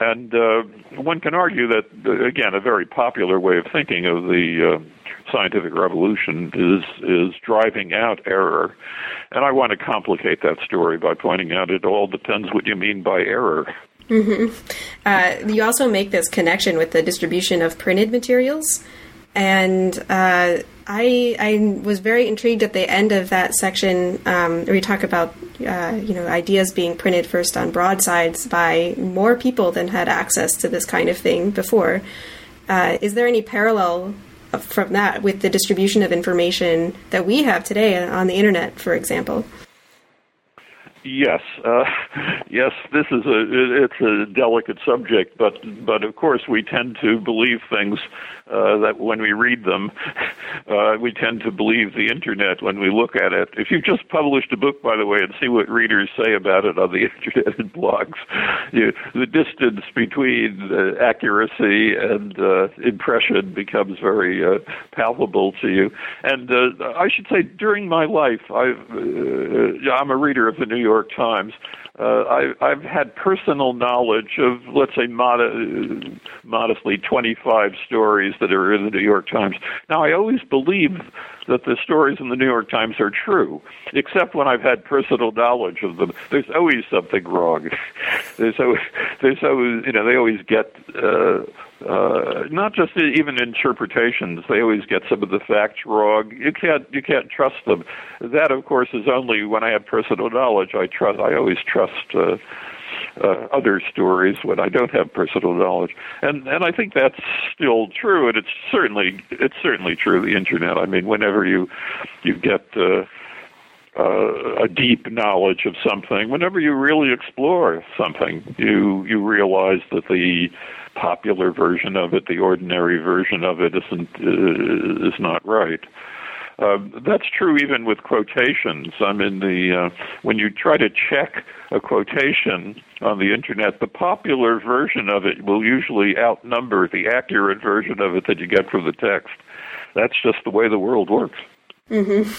And uh, one can argue that, again, a very popular way of thinking of the uh, scientific revolution is is driving out error. And I want to complicate that story by pointing out it all depends what you mean by error. Mm-hmm. Uh, you also make this connection with the distribution of printed materials, and uh, I I was very intrigued at the end of that section um, where you talk about uh, you know ideas being printed first on broadsides by more people than had access to this kind of thing before. Uh, is there any parallel from that with the distribution of information that we have today on the internet, for example? Yes, uh, yes. This is a it's a delicate subject, but but of course we tend to believe things uh, that when we read them, uh, we tend to believe the internet when we look at it. If you've just published a book, by the way, and see what readers say about it on the internet and blogs, you, the distance between uh, accuracy and uh, impression becomes very uh, palpable to you. And uh, I should say, during my life, I've, I'm a reader of the New York Times uh, I, I've had personal knowledge of, let's say, mod- modestly 25 stories that are in the New York Times. Now, I always believe that the stories in the New York Times are true, except when I've had personal knowledge of them. There's always something wrong. there's always, there's always, you know, they always get. Uh, uh, not just even interpretations. They always get some of the facts wrong. You can't you can't trust them. That, of course, is only when I have personal knowledge. I trust. I always trust. Uh, uh, other stories when I don't have personal knowledge, and and I think that's still true, and it's certainly it's certainly true. The internet. I mean, whenever you you get uh, uh, a deep knowledge of something, whenever you really explore something, you you realize that the popular version of it, the ordinary version of it, isn't uh, is not right. Uh, that's true even with quotations. I mean, the uh, when you try to check a quotation on the internet, the popular version of it will usually outnumber the accurate version of it that you get from the text. That's just the way the world works. Mm-hmm.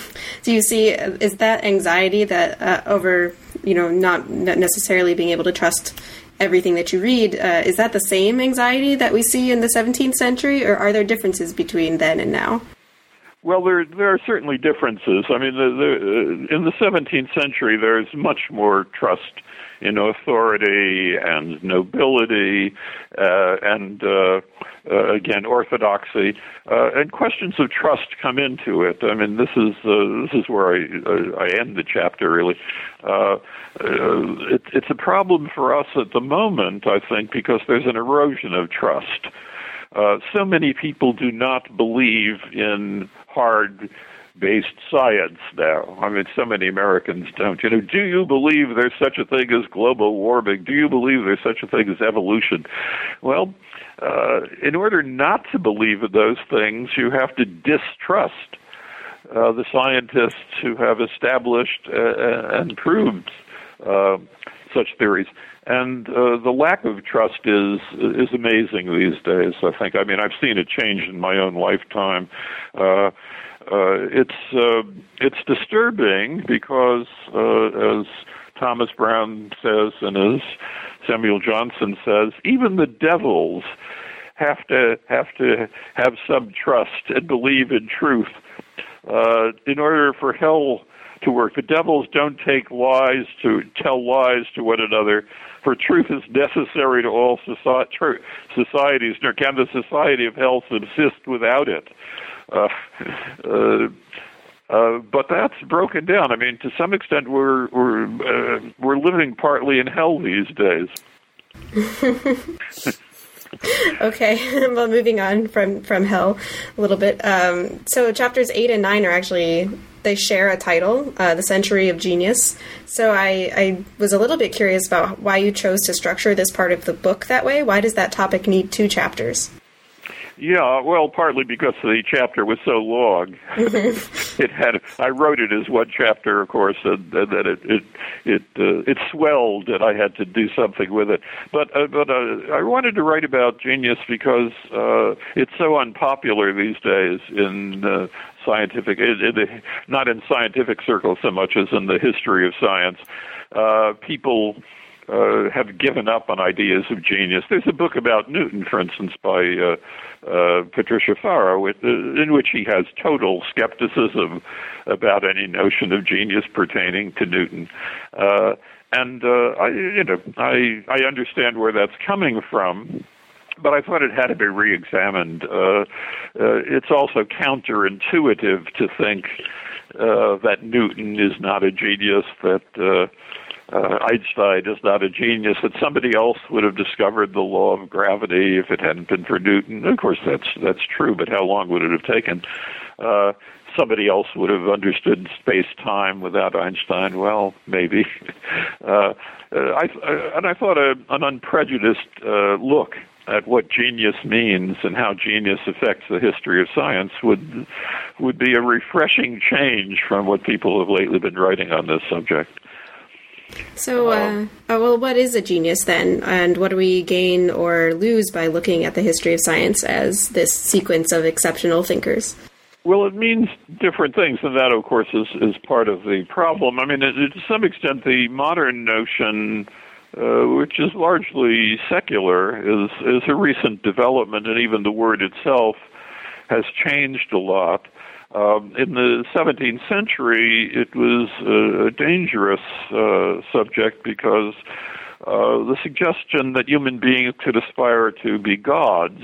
Do you see is that anxiety that uh, over you know not necessarily being able to trust everything that you read uh, is that the same anxiety that we see in the 17th century, or are there differences between then and now? Well, there there are certainly differences. I mean, the, the, in the 17th century, there's much more trust in authority and nobility, uh, and uh, uh, again orthodoxy, uh, and questions of trust come into it. I mean, this is uh, this is where I uh, I end the chapter really. It, it's a problem for us at the moment, I think, because there's an erosion of trust. Uh, so many people do not believe in hard based science now. I mean, so many Americans don't. You know, do you believe there's such a thing as global warming? Do you believe there's such a thing as evolution? Well, uh, in order not to believe in those things, you have to distrust uh, the scientists who have established uh, and proved uh, such theories. And uh, the lack of trust is is amazing these days. I think. I mean, I've seen it change in my own lifetime. Uh, uh, it's uh, it's disturbing because, uh, as Thomas Browne says and as Samuel Johnson says, even the devils have to have to have some trust and believe in truth uh, in order for hell to work. The devils don't take lies to tell lies to one another. For truth is necessary to all society, societies, nor can the society of hell subsist without it. Uh, uh, uh, but that's broken down. I mean, to some extent, we're we're uh, we're living partly in hell these days. okay, well, moving on from from hell a little bit. Um, so chapters eight and nine are actually they share a title, uh, "The Century of Genius." So I, I was a little bit curious about why you chose to structure this part of the book that way. Why does that topic need two chapters? Yeah, well, partly because the chapter was so long. it had I wrote it as one chapter, of course, and, and then it it it uh, it swelled, and I had to do something with it. But uh, but uh, I wanted to write about genius because uh, it's so unpopular these days in uh, scientific, not in scientific circles so much as in the history of science. Uh, people uh, have given up on ideas of genius. There's a book about Newton, for instance, by uh, uh, Patricia with, uh, in which he has total skepticism about any notion of genius pertaining to Newton. Uh, and uh, I, you know, I I understand where that's coming from but I thought it had to be re-examined. Uh, uh, it's also counterintuitive to think uh, that Newton is not a genius, that uh, uh, Einstein is not a genius, that somebody else would have discovered the law of gravity if it hadn't been for Newton. Of course, that's that's true, but how long would it have taken? Uh, somebody else would have understood space time without Einstein. Well, maybe. Uh, I, and I thought a, an unprejudiced uh, look at what genius means and how genius affects the history of science would would be a refreshing change from what people have lately been writing on this subject. So, uh, uh, well, what is a genius then, and what do we gain or lose by looking at the history of science as this sequence of exceptional thinkers? Well, it means different things, and that, of course, is is part of the problem. I mean, it, to some extent, the modern notion, uh, which is largely secular, is is a recent development, and even the word itself has changed a lot. Um, in the 17th century, it was a dangerous uh, subject because uh, the suggestion that human beings could aspire to be gods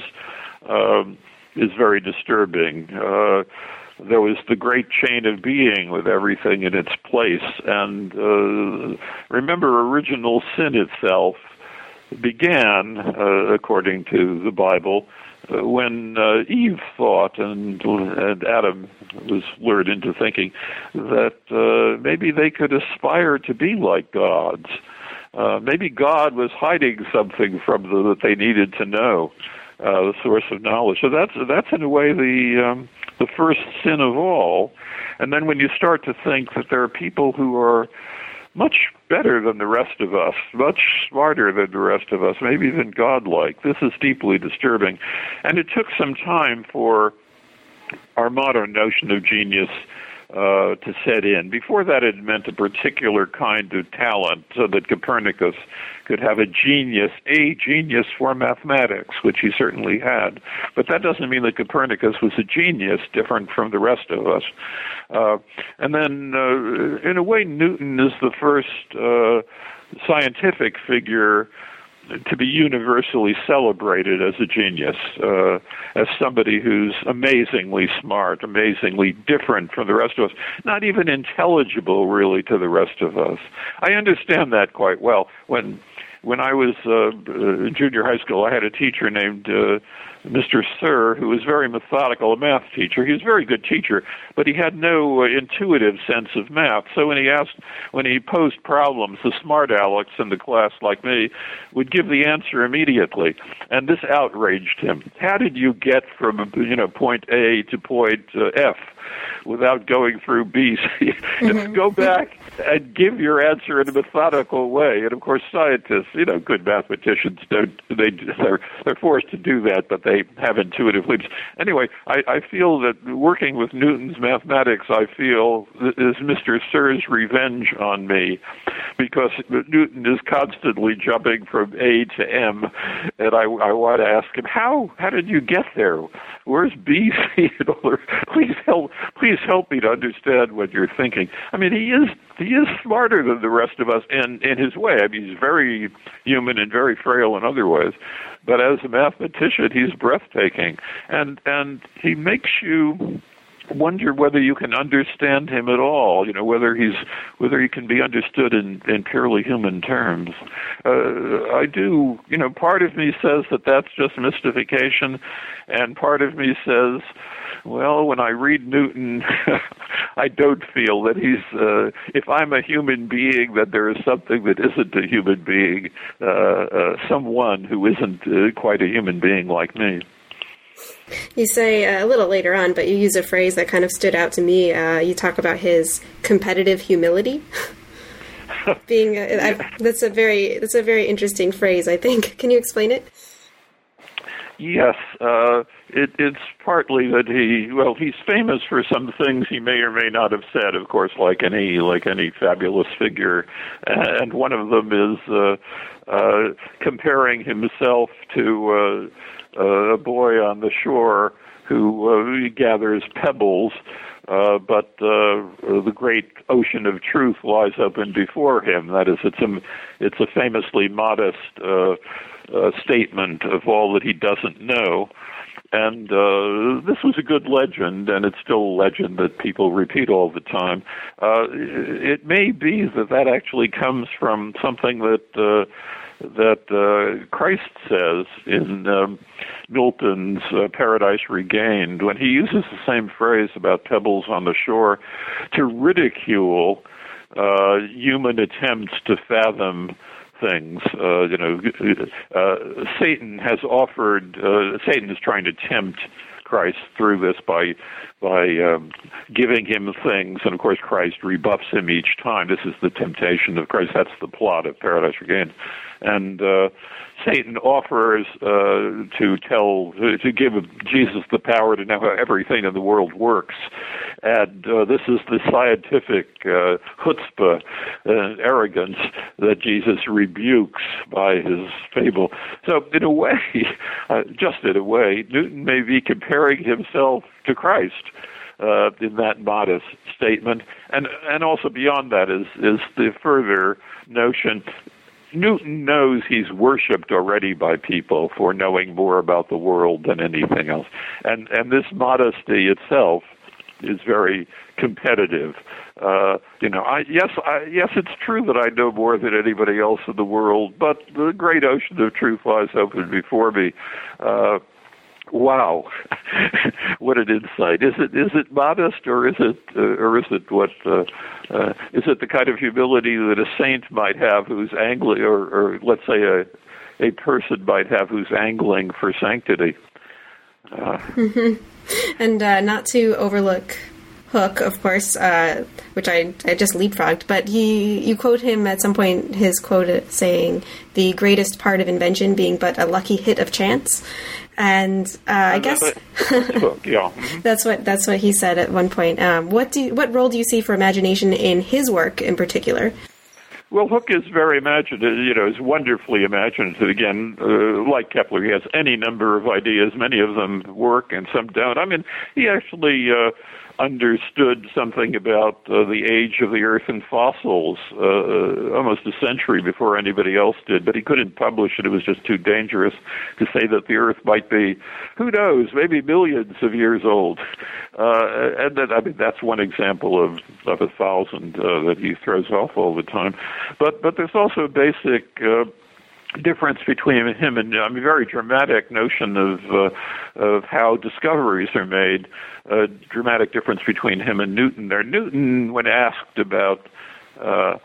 um, is very disturbing. Uh, there was the great chain of being with everything in its place. And uh, remember, original sin itself began, uh, according to the Bible, uh, when uh, Eve thought and and Adam was lured into thinking that uh, maybe they could aspire to be like gods. Uh, maybe God was hiding something from them that they needed to know, the source of knowledge. So that's that's in a way the um, the first sin of all. And then when you start to think that there are people who are much better than the rest of us, much smarter than the rest of us, maybe even godlike. This is deeply disturbing. And it took some time for our modern notion of genius uh, to set in. Before that, it meant a particular kind of talent, so that Copernicus could have a genius, a genius for mathematics, which he certainly had. But that doesn't mean that Copernicus was a genius different from the rest of us. Uh, and then, uh, in a way, Newton is the first uh, scientific figure to be universally celebrated as a genius, uh, as somebody who's amazingly smart, amazingly different from the rest of us, not even intelligible really to the rest of us. I understand that quite well. When when I was uh, in junior high school, I had a teacher named uh, Mr. Sir, who was very methodical, a math teacher. He was a very good teacher, but he had no uh, intuitive sense of math. So when he asked, when he posed problems, the smart Alex in the class, like me, would give the answer immediately, and this outraged him. How did you get from you know point A to point uh, F? without going through B. mm-hmm. Go back and give your answer in a methodical way. And of course, scientists, you know, good mathematicians don't they they're they're forced to do that, but they have intuitive leaps. Anyway, I, I feel that working with Newton's mathematics, I feel is Mr. Sir's revenge on me, because Newton is constantly jumping from A to M, and I I want to ask him how how did you get there? Where's B, C, please help please help me to understand what you're thinking. I mean, he is he is smarter than the rest of us in in his way. I mean, he's very human and very frail in other ways, but as a mathematician, he's breathtaking, and and he makes you wonder whether you can understand him at all. You know, whether he's whether he can be understood in in purely human terms. Uh, I do. You know, part of me says that that's just mystification, and part of me says well, when I read Newton, I don't feel that he's. Uh, if I'm a human being, that there is something that isn't a human being, uh, uh, someone who isn't uh, quite a human being like me. You say uh, a little later on, but you use a phrase that kind of stood out to me. Uh, you talk about his competitive humility. Being uh, that's a very that's a very interesting phrase. I think. Can you explain it? Yes, uh, it, it's partly that he well he's famous for some things he may or may not have said, of course, like any like any fabulous figure, and one of them is uh, uh, comparing himself to uh, a boy on the shore who uh, gathers pebbles. Uh, but uh, the great ocean of truth lies open before him. That is, it's a, it's a famously modest uh, uh, statement of all that he doesn't know. And uh, this was a good legend, and it's still a legend that people repeat all the time. Uh, it may be that that actually comes from something that uh, that uh, Christ says in um, Milton's uh, Paradise Regained when he uses the same phrase about pebbles on the shore to ridicule uh, human attempts to fathom things. Uh, you know, uh, Satan has offered. Uh, Satan is trying to tempt Christ through this by by um, giving him things, and of course Christ rebuffs him each time. This is the temptation of Christ. That's the plot of Paradise Regained, and uh, Satan offers uh, to tell to give Jesus the power to know how everything in the world works, and uh, this is the scientific uh, chutzpah and arrogance that Jesus rebukes by his fable. So, in a way, uh, just in a way, Newton may be comparing himself to Christ. Uh, in that modest statement, and and also beyond that is is the further notion Newton knows he's worshipped already by people for knowing more about the world than anything else. And and this modesty itself is very competitive. Uh, you know, I yes, I, yes, it's true that I know more than anybody else in the world, but the great ocean of truth lies open before me. Uh, wow, what an insight! Is it is it modest or is it uh, or is it what uh, uh, is it the kind of humility that a saint might have who's angling, or, or let's say a a person might have who's angling for sanctity? Uh. And uh, not to overlook Hooke, of course, uh, which I, I just leapfrogged, but he you quote him at some point his quote saying the greatest part of invention being but a lucky hit of chance, and uh, I guess yeah, mm-hmm. that's what that's what he said at one point. Um, what do you, what role do you see for imagination in his work in particular? Well, Hooke is very imaginative, you know, is wonderfully imaginative. Again, uh, like Kepler, he has any number of ideas. Many of them work and some don't. I mean, he actually uh, understood something about uh, the age of the Earth and fossils uh, almost a century before anybody else did, but he couldn't publish it. It was just too dangerous to say that the Earth might be, who knows, maybe millions of years old. Uh, and that, I mean, that's one example of, of a thousand uh, that he throws off all the time. But, but there's also basic uh, difference between him and I mean very dramatic notion of uh, of how discoveries are made. A dramatic difference between him and Newton. There, Newton, when asked about uh,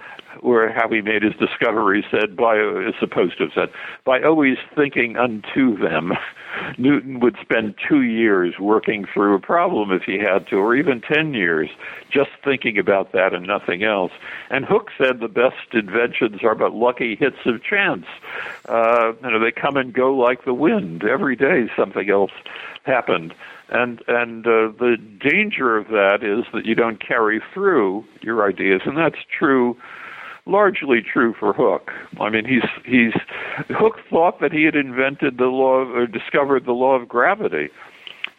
or how he made his discovery, said by is supposed to have said by always thinking unto them. Newton would spend two years working through a problem if he had to, or even ten years, just thinking about that and nothing else. And Hooke said the best inventions are but lucky hits of chance. Uh, you know, they come and go like the wind. Every day something else happened and and uh, the danger of that is that you don't carry through your ideas, and that's true largely true for Hooke. I mean, he's he's Hooke thought that he had invented the law of, or discovered the law of gravity,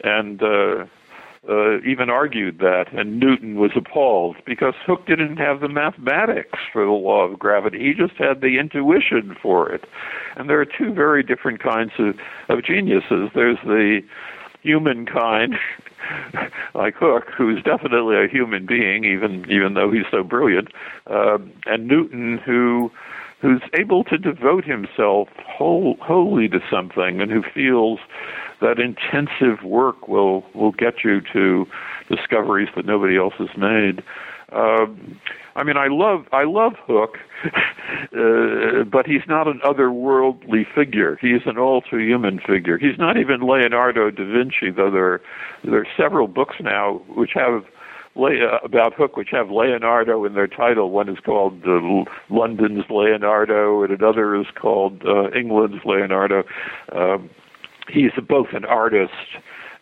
and uh, uh, even argued that. And Newton was appalled because Hooke didn't have the mathematics for the law of gravity. He just had the intuition for it. And there are two very different kinds of, of geniuses. There's the humankind like Hooke, who's definitely a human being, even even though he's so brilliant, uh, and Newton, who who's able to devote himself whole, wholly to something, and who feels that intensive work will will get you to discoveries that nobody else has made. Um, I mean, I love I love Hooke, uh, but he's not an otherworldly figure. He's an all too human figure. He's not even Leonardo da Vinci, though there there are several books now which have uh, about Hooke, which have Leonardo in their title. One is called uh, London's Leonardo, and another is called uh, England's Leonardo. Um, he's both an artist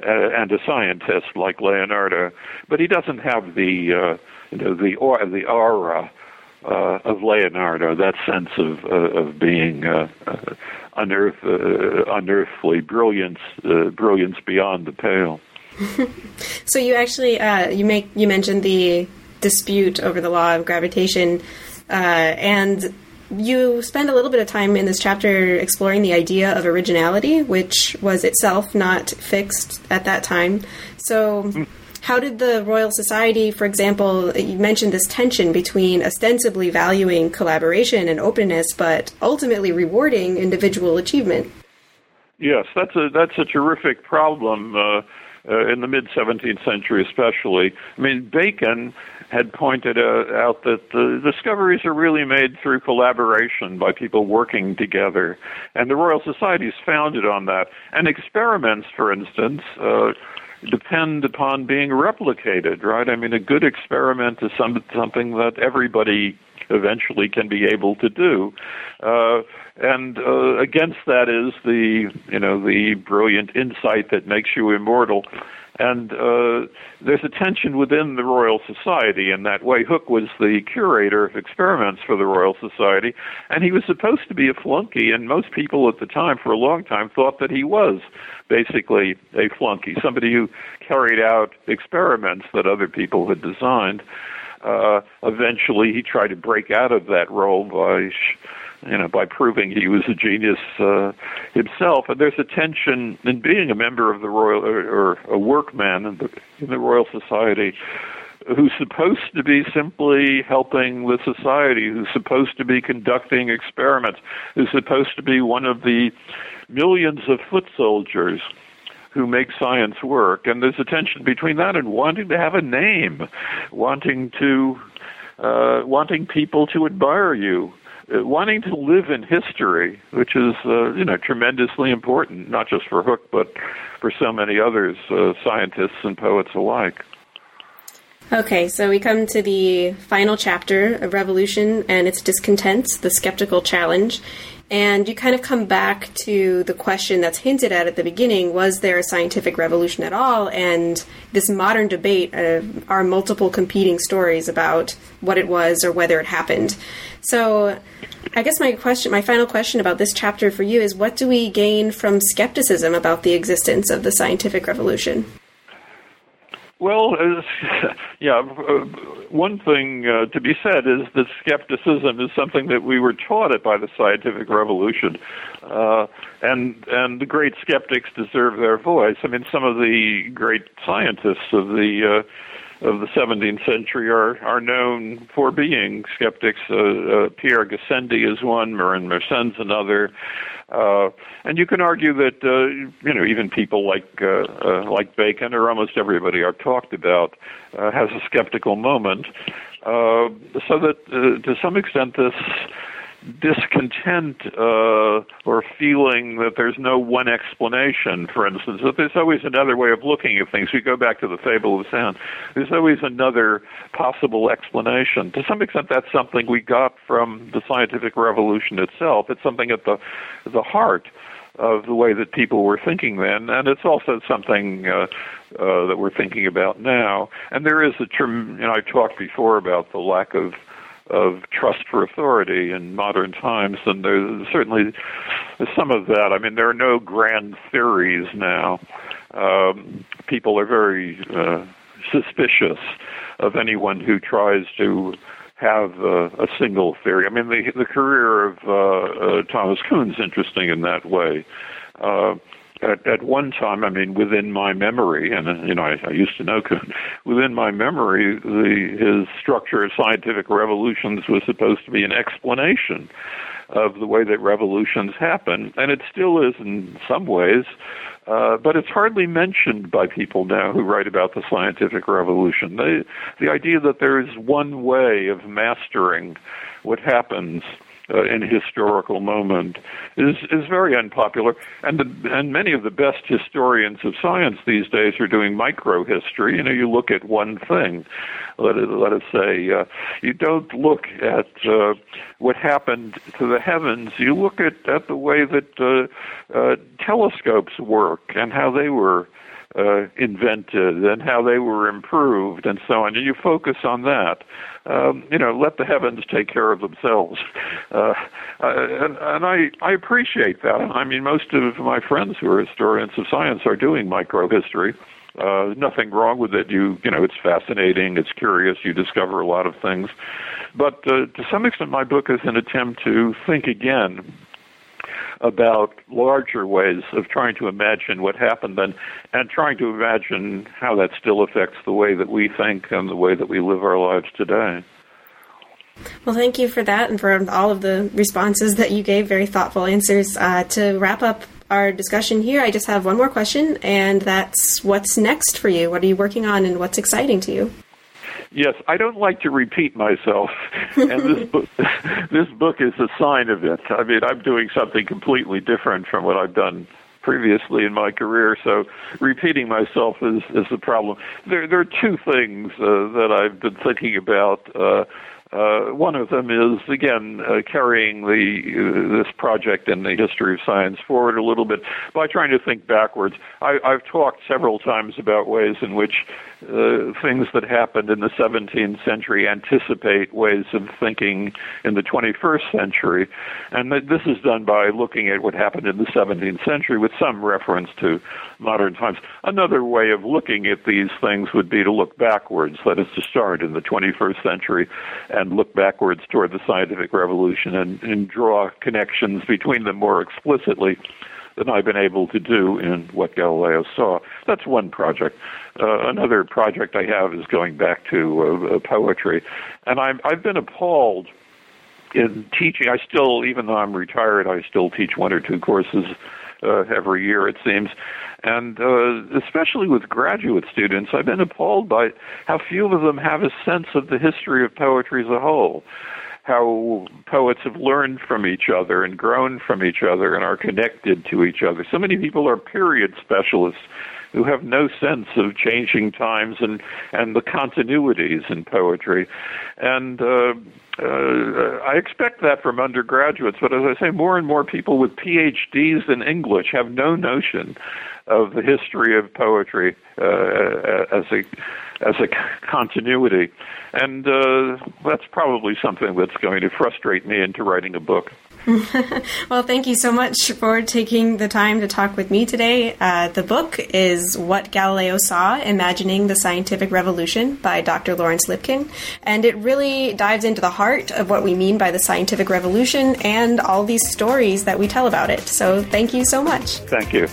uh, and a scientist like Leonardo, but he doesn't have the uh, you know, the the aura uh, of Leonardo, that sense of uh, of being uh, uh, unearth, uh, unearthly brilliance, uh, brilliance beyond the pale. so you actually you make you mentioned the dispute over the law of gravitation, and you spend a little bit of time in this chapter exploring the idea of originality, which was itself not fixed at that time. So. How did the Royal Society, for example, you mentioned this tension between ostensibly valuing collaboration and openness, but ultimately rewarding individual achievement? Yes, that's a that's a terrific problem uh, uh, in the mid 17th century, especially. I mean, Bacon had pointed uh, out that the discoveries are really made through collaboration by people working together, and the Royal Society is founded on that. And experiments, for instance. Uh, depend upon being replicated, right? I mean, a good experiment is some, something that everybody eventually can be able to do. Uh, and uh, against that is the, you know, the brilliant insight that makes you immortal. And uh, there's a tension within the Royal Society in that way. Hooke was the curator of experiments for the Royal Society, and he was supposed to be a flunky, and most people at the time, for a long time, thought that he was basically a flunky, somebody who carried out experiments that other people had designed. Uh, eventually, he tried to break out of that role by sh- you know, by proving he was a genius uh, himself. And there's a tension in being a member of the Royal or, or a workman in the, in the Royal Society who's supposed to be simply helping the society, who's supposed to be conducting experiments, who's supposed to be one of the millions of foot soldiers who make science work. And there's a tension between that and wanting to have a name, wanting to uh, wanting people to admire you wanting to live in history, which is uh, you know tremendously important, not just for Hooke, but for so many others, uh, scientists and poets alike. Okay, so we come to the final chapter of Revolution and its discontents, the skeptical challenge. And you kind of come back to the question that's hinted at at the beginning was there a scientific revolution at all? And this modern debate uh, are multiple competing stories about what it was or whether it happened. So, I guess my question, my final question about this chapter for you is what do we gain from skepticism about the existence of the scientific revolution? Well, yeah, uh, one thing uh, to be said is that skepticism is something that we were taught it by the scientific revolution, uh, and and the great skeptics deserve their voice. I mean, some of the great scientists of the uh, of the 17th century are are known for being skeptics. Uh, uh, Pierre Gassendi is one, Marin Mersenne another, uh, and you can argue that uh, you know even people like uh, uh, like Bacon or almost everybody I've talked about has a skeptical moment. So that to some extent this discontent uh, or feeling that there's no one explanation, for instance, that there's always another way of looking at things. We go back to the fable of sound. There's always another possible explanation. To some extent, that's something we got from the scientific revolution itself. It's something at the the heart of the way that people were thinking then, and it's also something uh, uh, that we're thinking about now. And there is a term, you know, I talked before about the lack of of trust for authority in modern times, and there's certainly some of that. I mean, there are no grand theories now. Um, people are very uh, suspicious of anyone who tries to have uh, a single theory. I mean, the the career of uh, uh, Thomas Kuhn's interesting in that way. Uh, at, at one time, I mean, within my memory, and you know, I, I used to know Kuhn. Within my memory, the his structure of scientific revolutions was supposed to be an explanation of the way that revolutions happen, and it still is in some ways. Uh, but it's hardly mentioned by people now who write about the scientific revolution. They, the idea that there is one way of mastering what happens uh, in a historical moment is is very unpopular, and the, and many of the best historians of science these days are doing micro history. You know, you look at one thing. Let it, let us say uh, you don't look at uh, what happened to the heavens. You look at at the way that uh, uh, telescopes work and how they were uh, invented and how they were improved and so on. And you focus on that. Um, you know, let the heavens take care of themselves. Uh, and, and I, I appreciate that. I mean, most of my friends who are historians of science are doing microhistory. Uh, nothing wrong with it. You, you know, it's fascinating. It's curious. You discover a lot of things. But uh, to some extent, my book is an attempt to think again about larger ways of trying to imagine what happened then and trying to imagine how that still affects the way that we think and the way that we live our lives today. Well, thank you for that and for all of the responses that you gave, very thoughtful answers. Uh, to wrap up our discussion here, I just have one more question, and that's what's next for you? What are you working on, and what's exciting to you? Yes, I don't like to repeat myself, and this book, this book is a sign of it. I mean, I'm doing something completely different from what I've done previously in my career, so repeating myself is is the problem. There, there are two things uh, that I've been thinking about. Uh, uh, one of them is again uh, carrying the uh, this project in the history of science forward a little bit by trying to think backwards. I, I've talked several times about ways in which uh, things that happened in the 17th century anticipate ways of thinking in the 21st century, and this is done by looking at what happened in the 17th century with some reference to modern times. Another way of looking at these things would be to look backwards, that is to start in the 21st century and look backwards toward the scientific revolution and, and draw connections between them more explicitly than I've been able to do in what Galileo saw. That's one project. Uh, another project I have is going back to uh, poetry, and I'm, I've been appalled in teaching. I still, even though I'm retired, I still teach one or two courses uh, every year, it seems. And uh, especially with graduate students, I've been appalled by how few of them have a sense of the history of poetry as a whole. How poets have learned from each other and grown from each other and are connected to each other. So many people are period specialists who have no sense of changing times and and the continuities in poetry, and uh, uh, I expect that from undergraduates. But as I say, more and more people with PhDs in English have no notion of the history of poetry uh, as a as a continuity, and uh, that's probably something that's going to frustrate me into writing a book. well, thank you so much for taking the time to talk with me today. Uh, the book is What Galileo Saw Imagining the Scientific Revolution by Dr. Lawrence Lipking. And it really dives into the heart of what we mean by the scientific revolution and all these stories that we tell about it. So thank you so much. Thank you.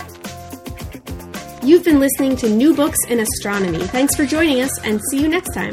You've been listening to New Books in Astronomy. Thanks for joining us, and see you next time.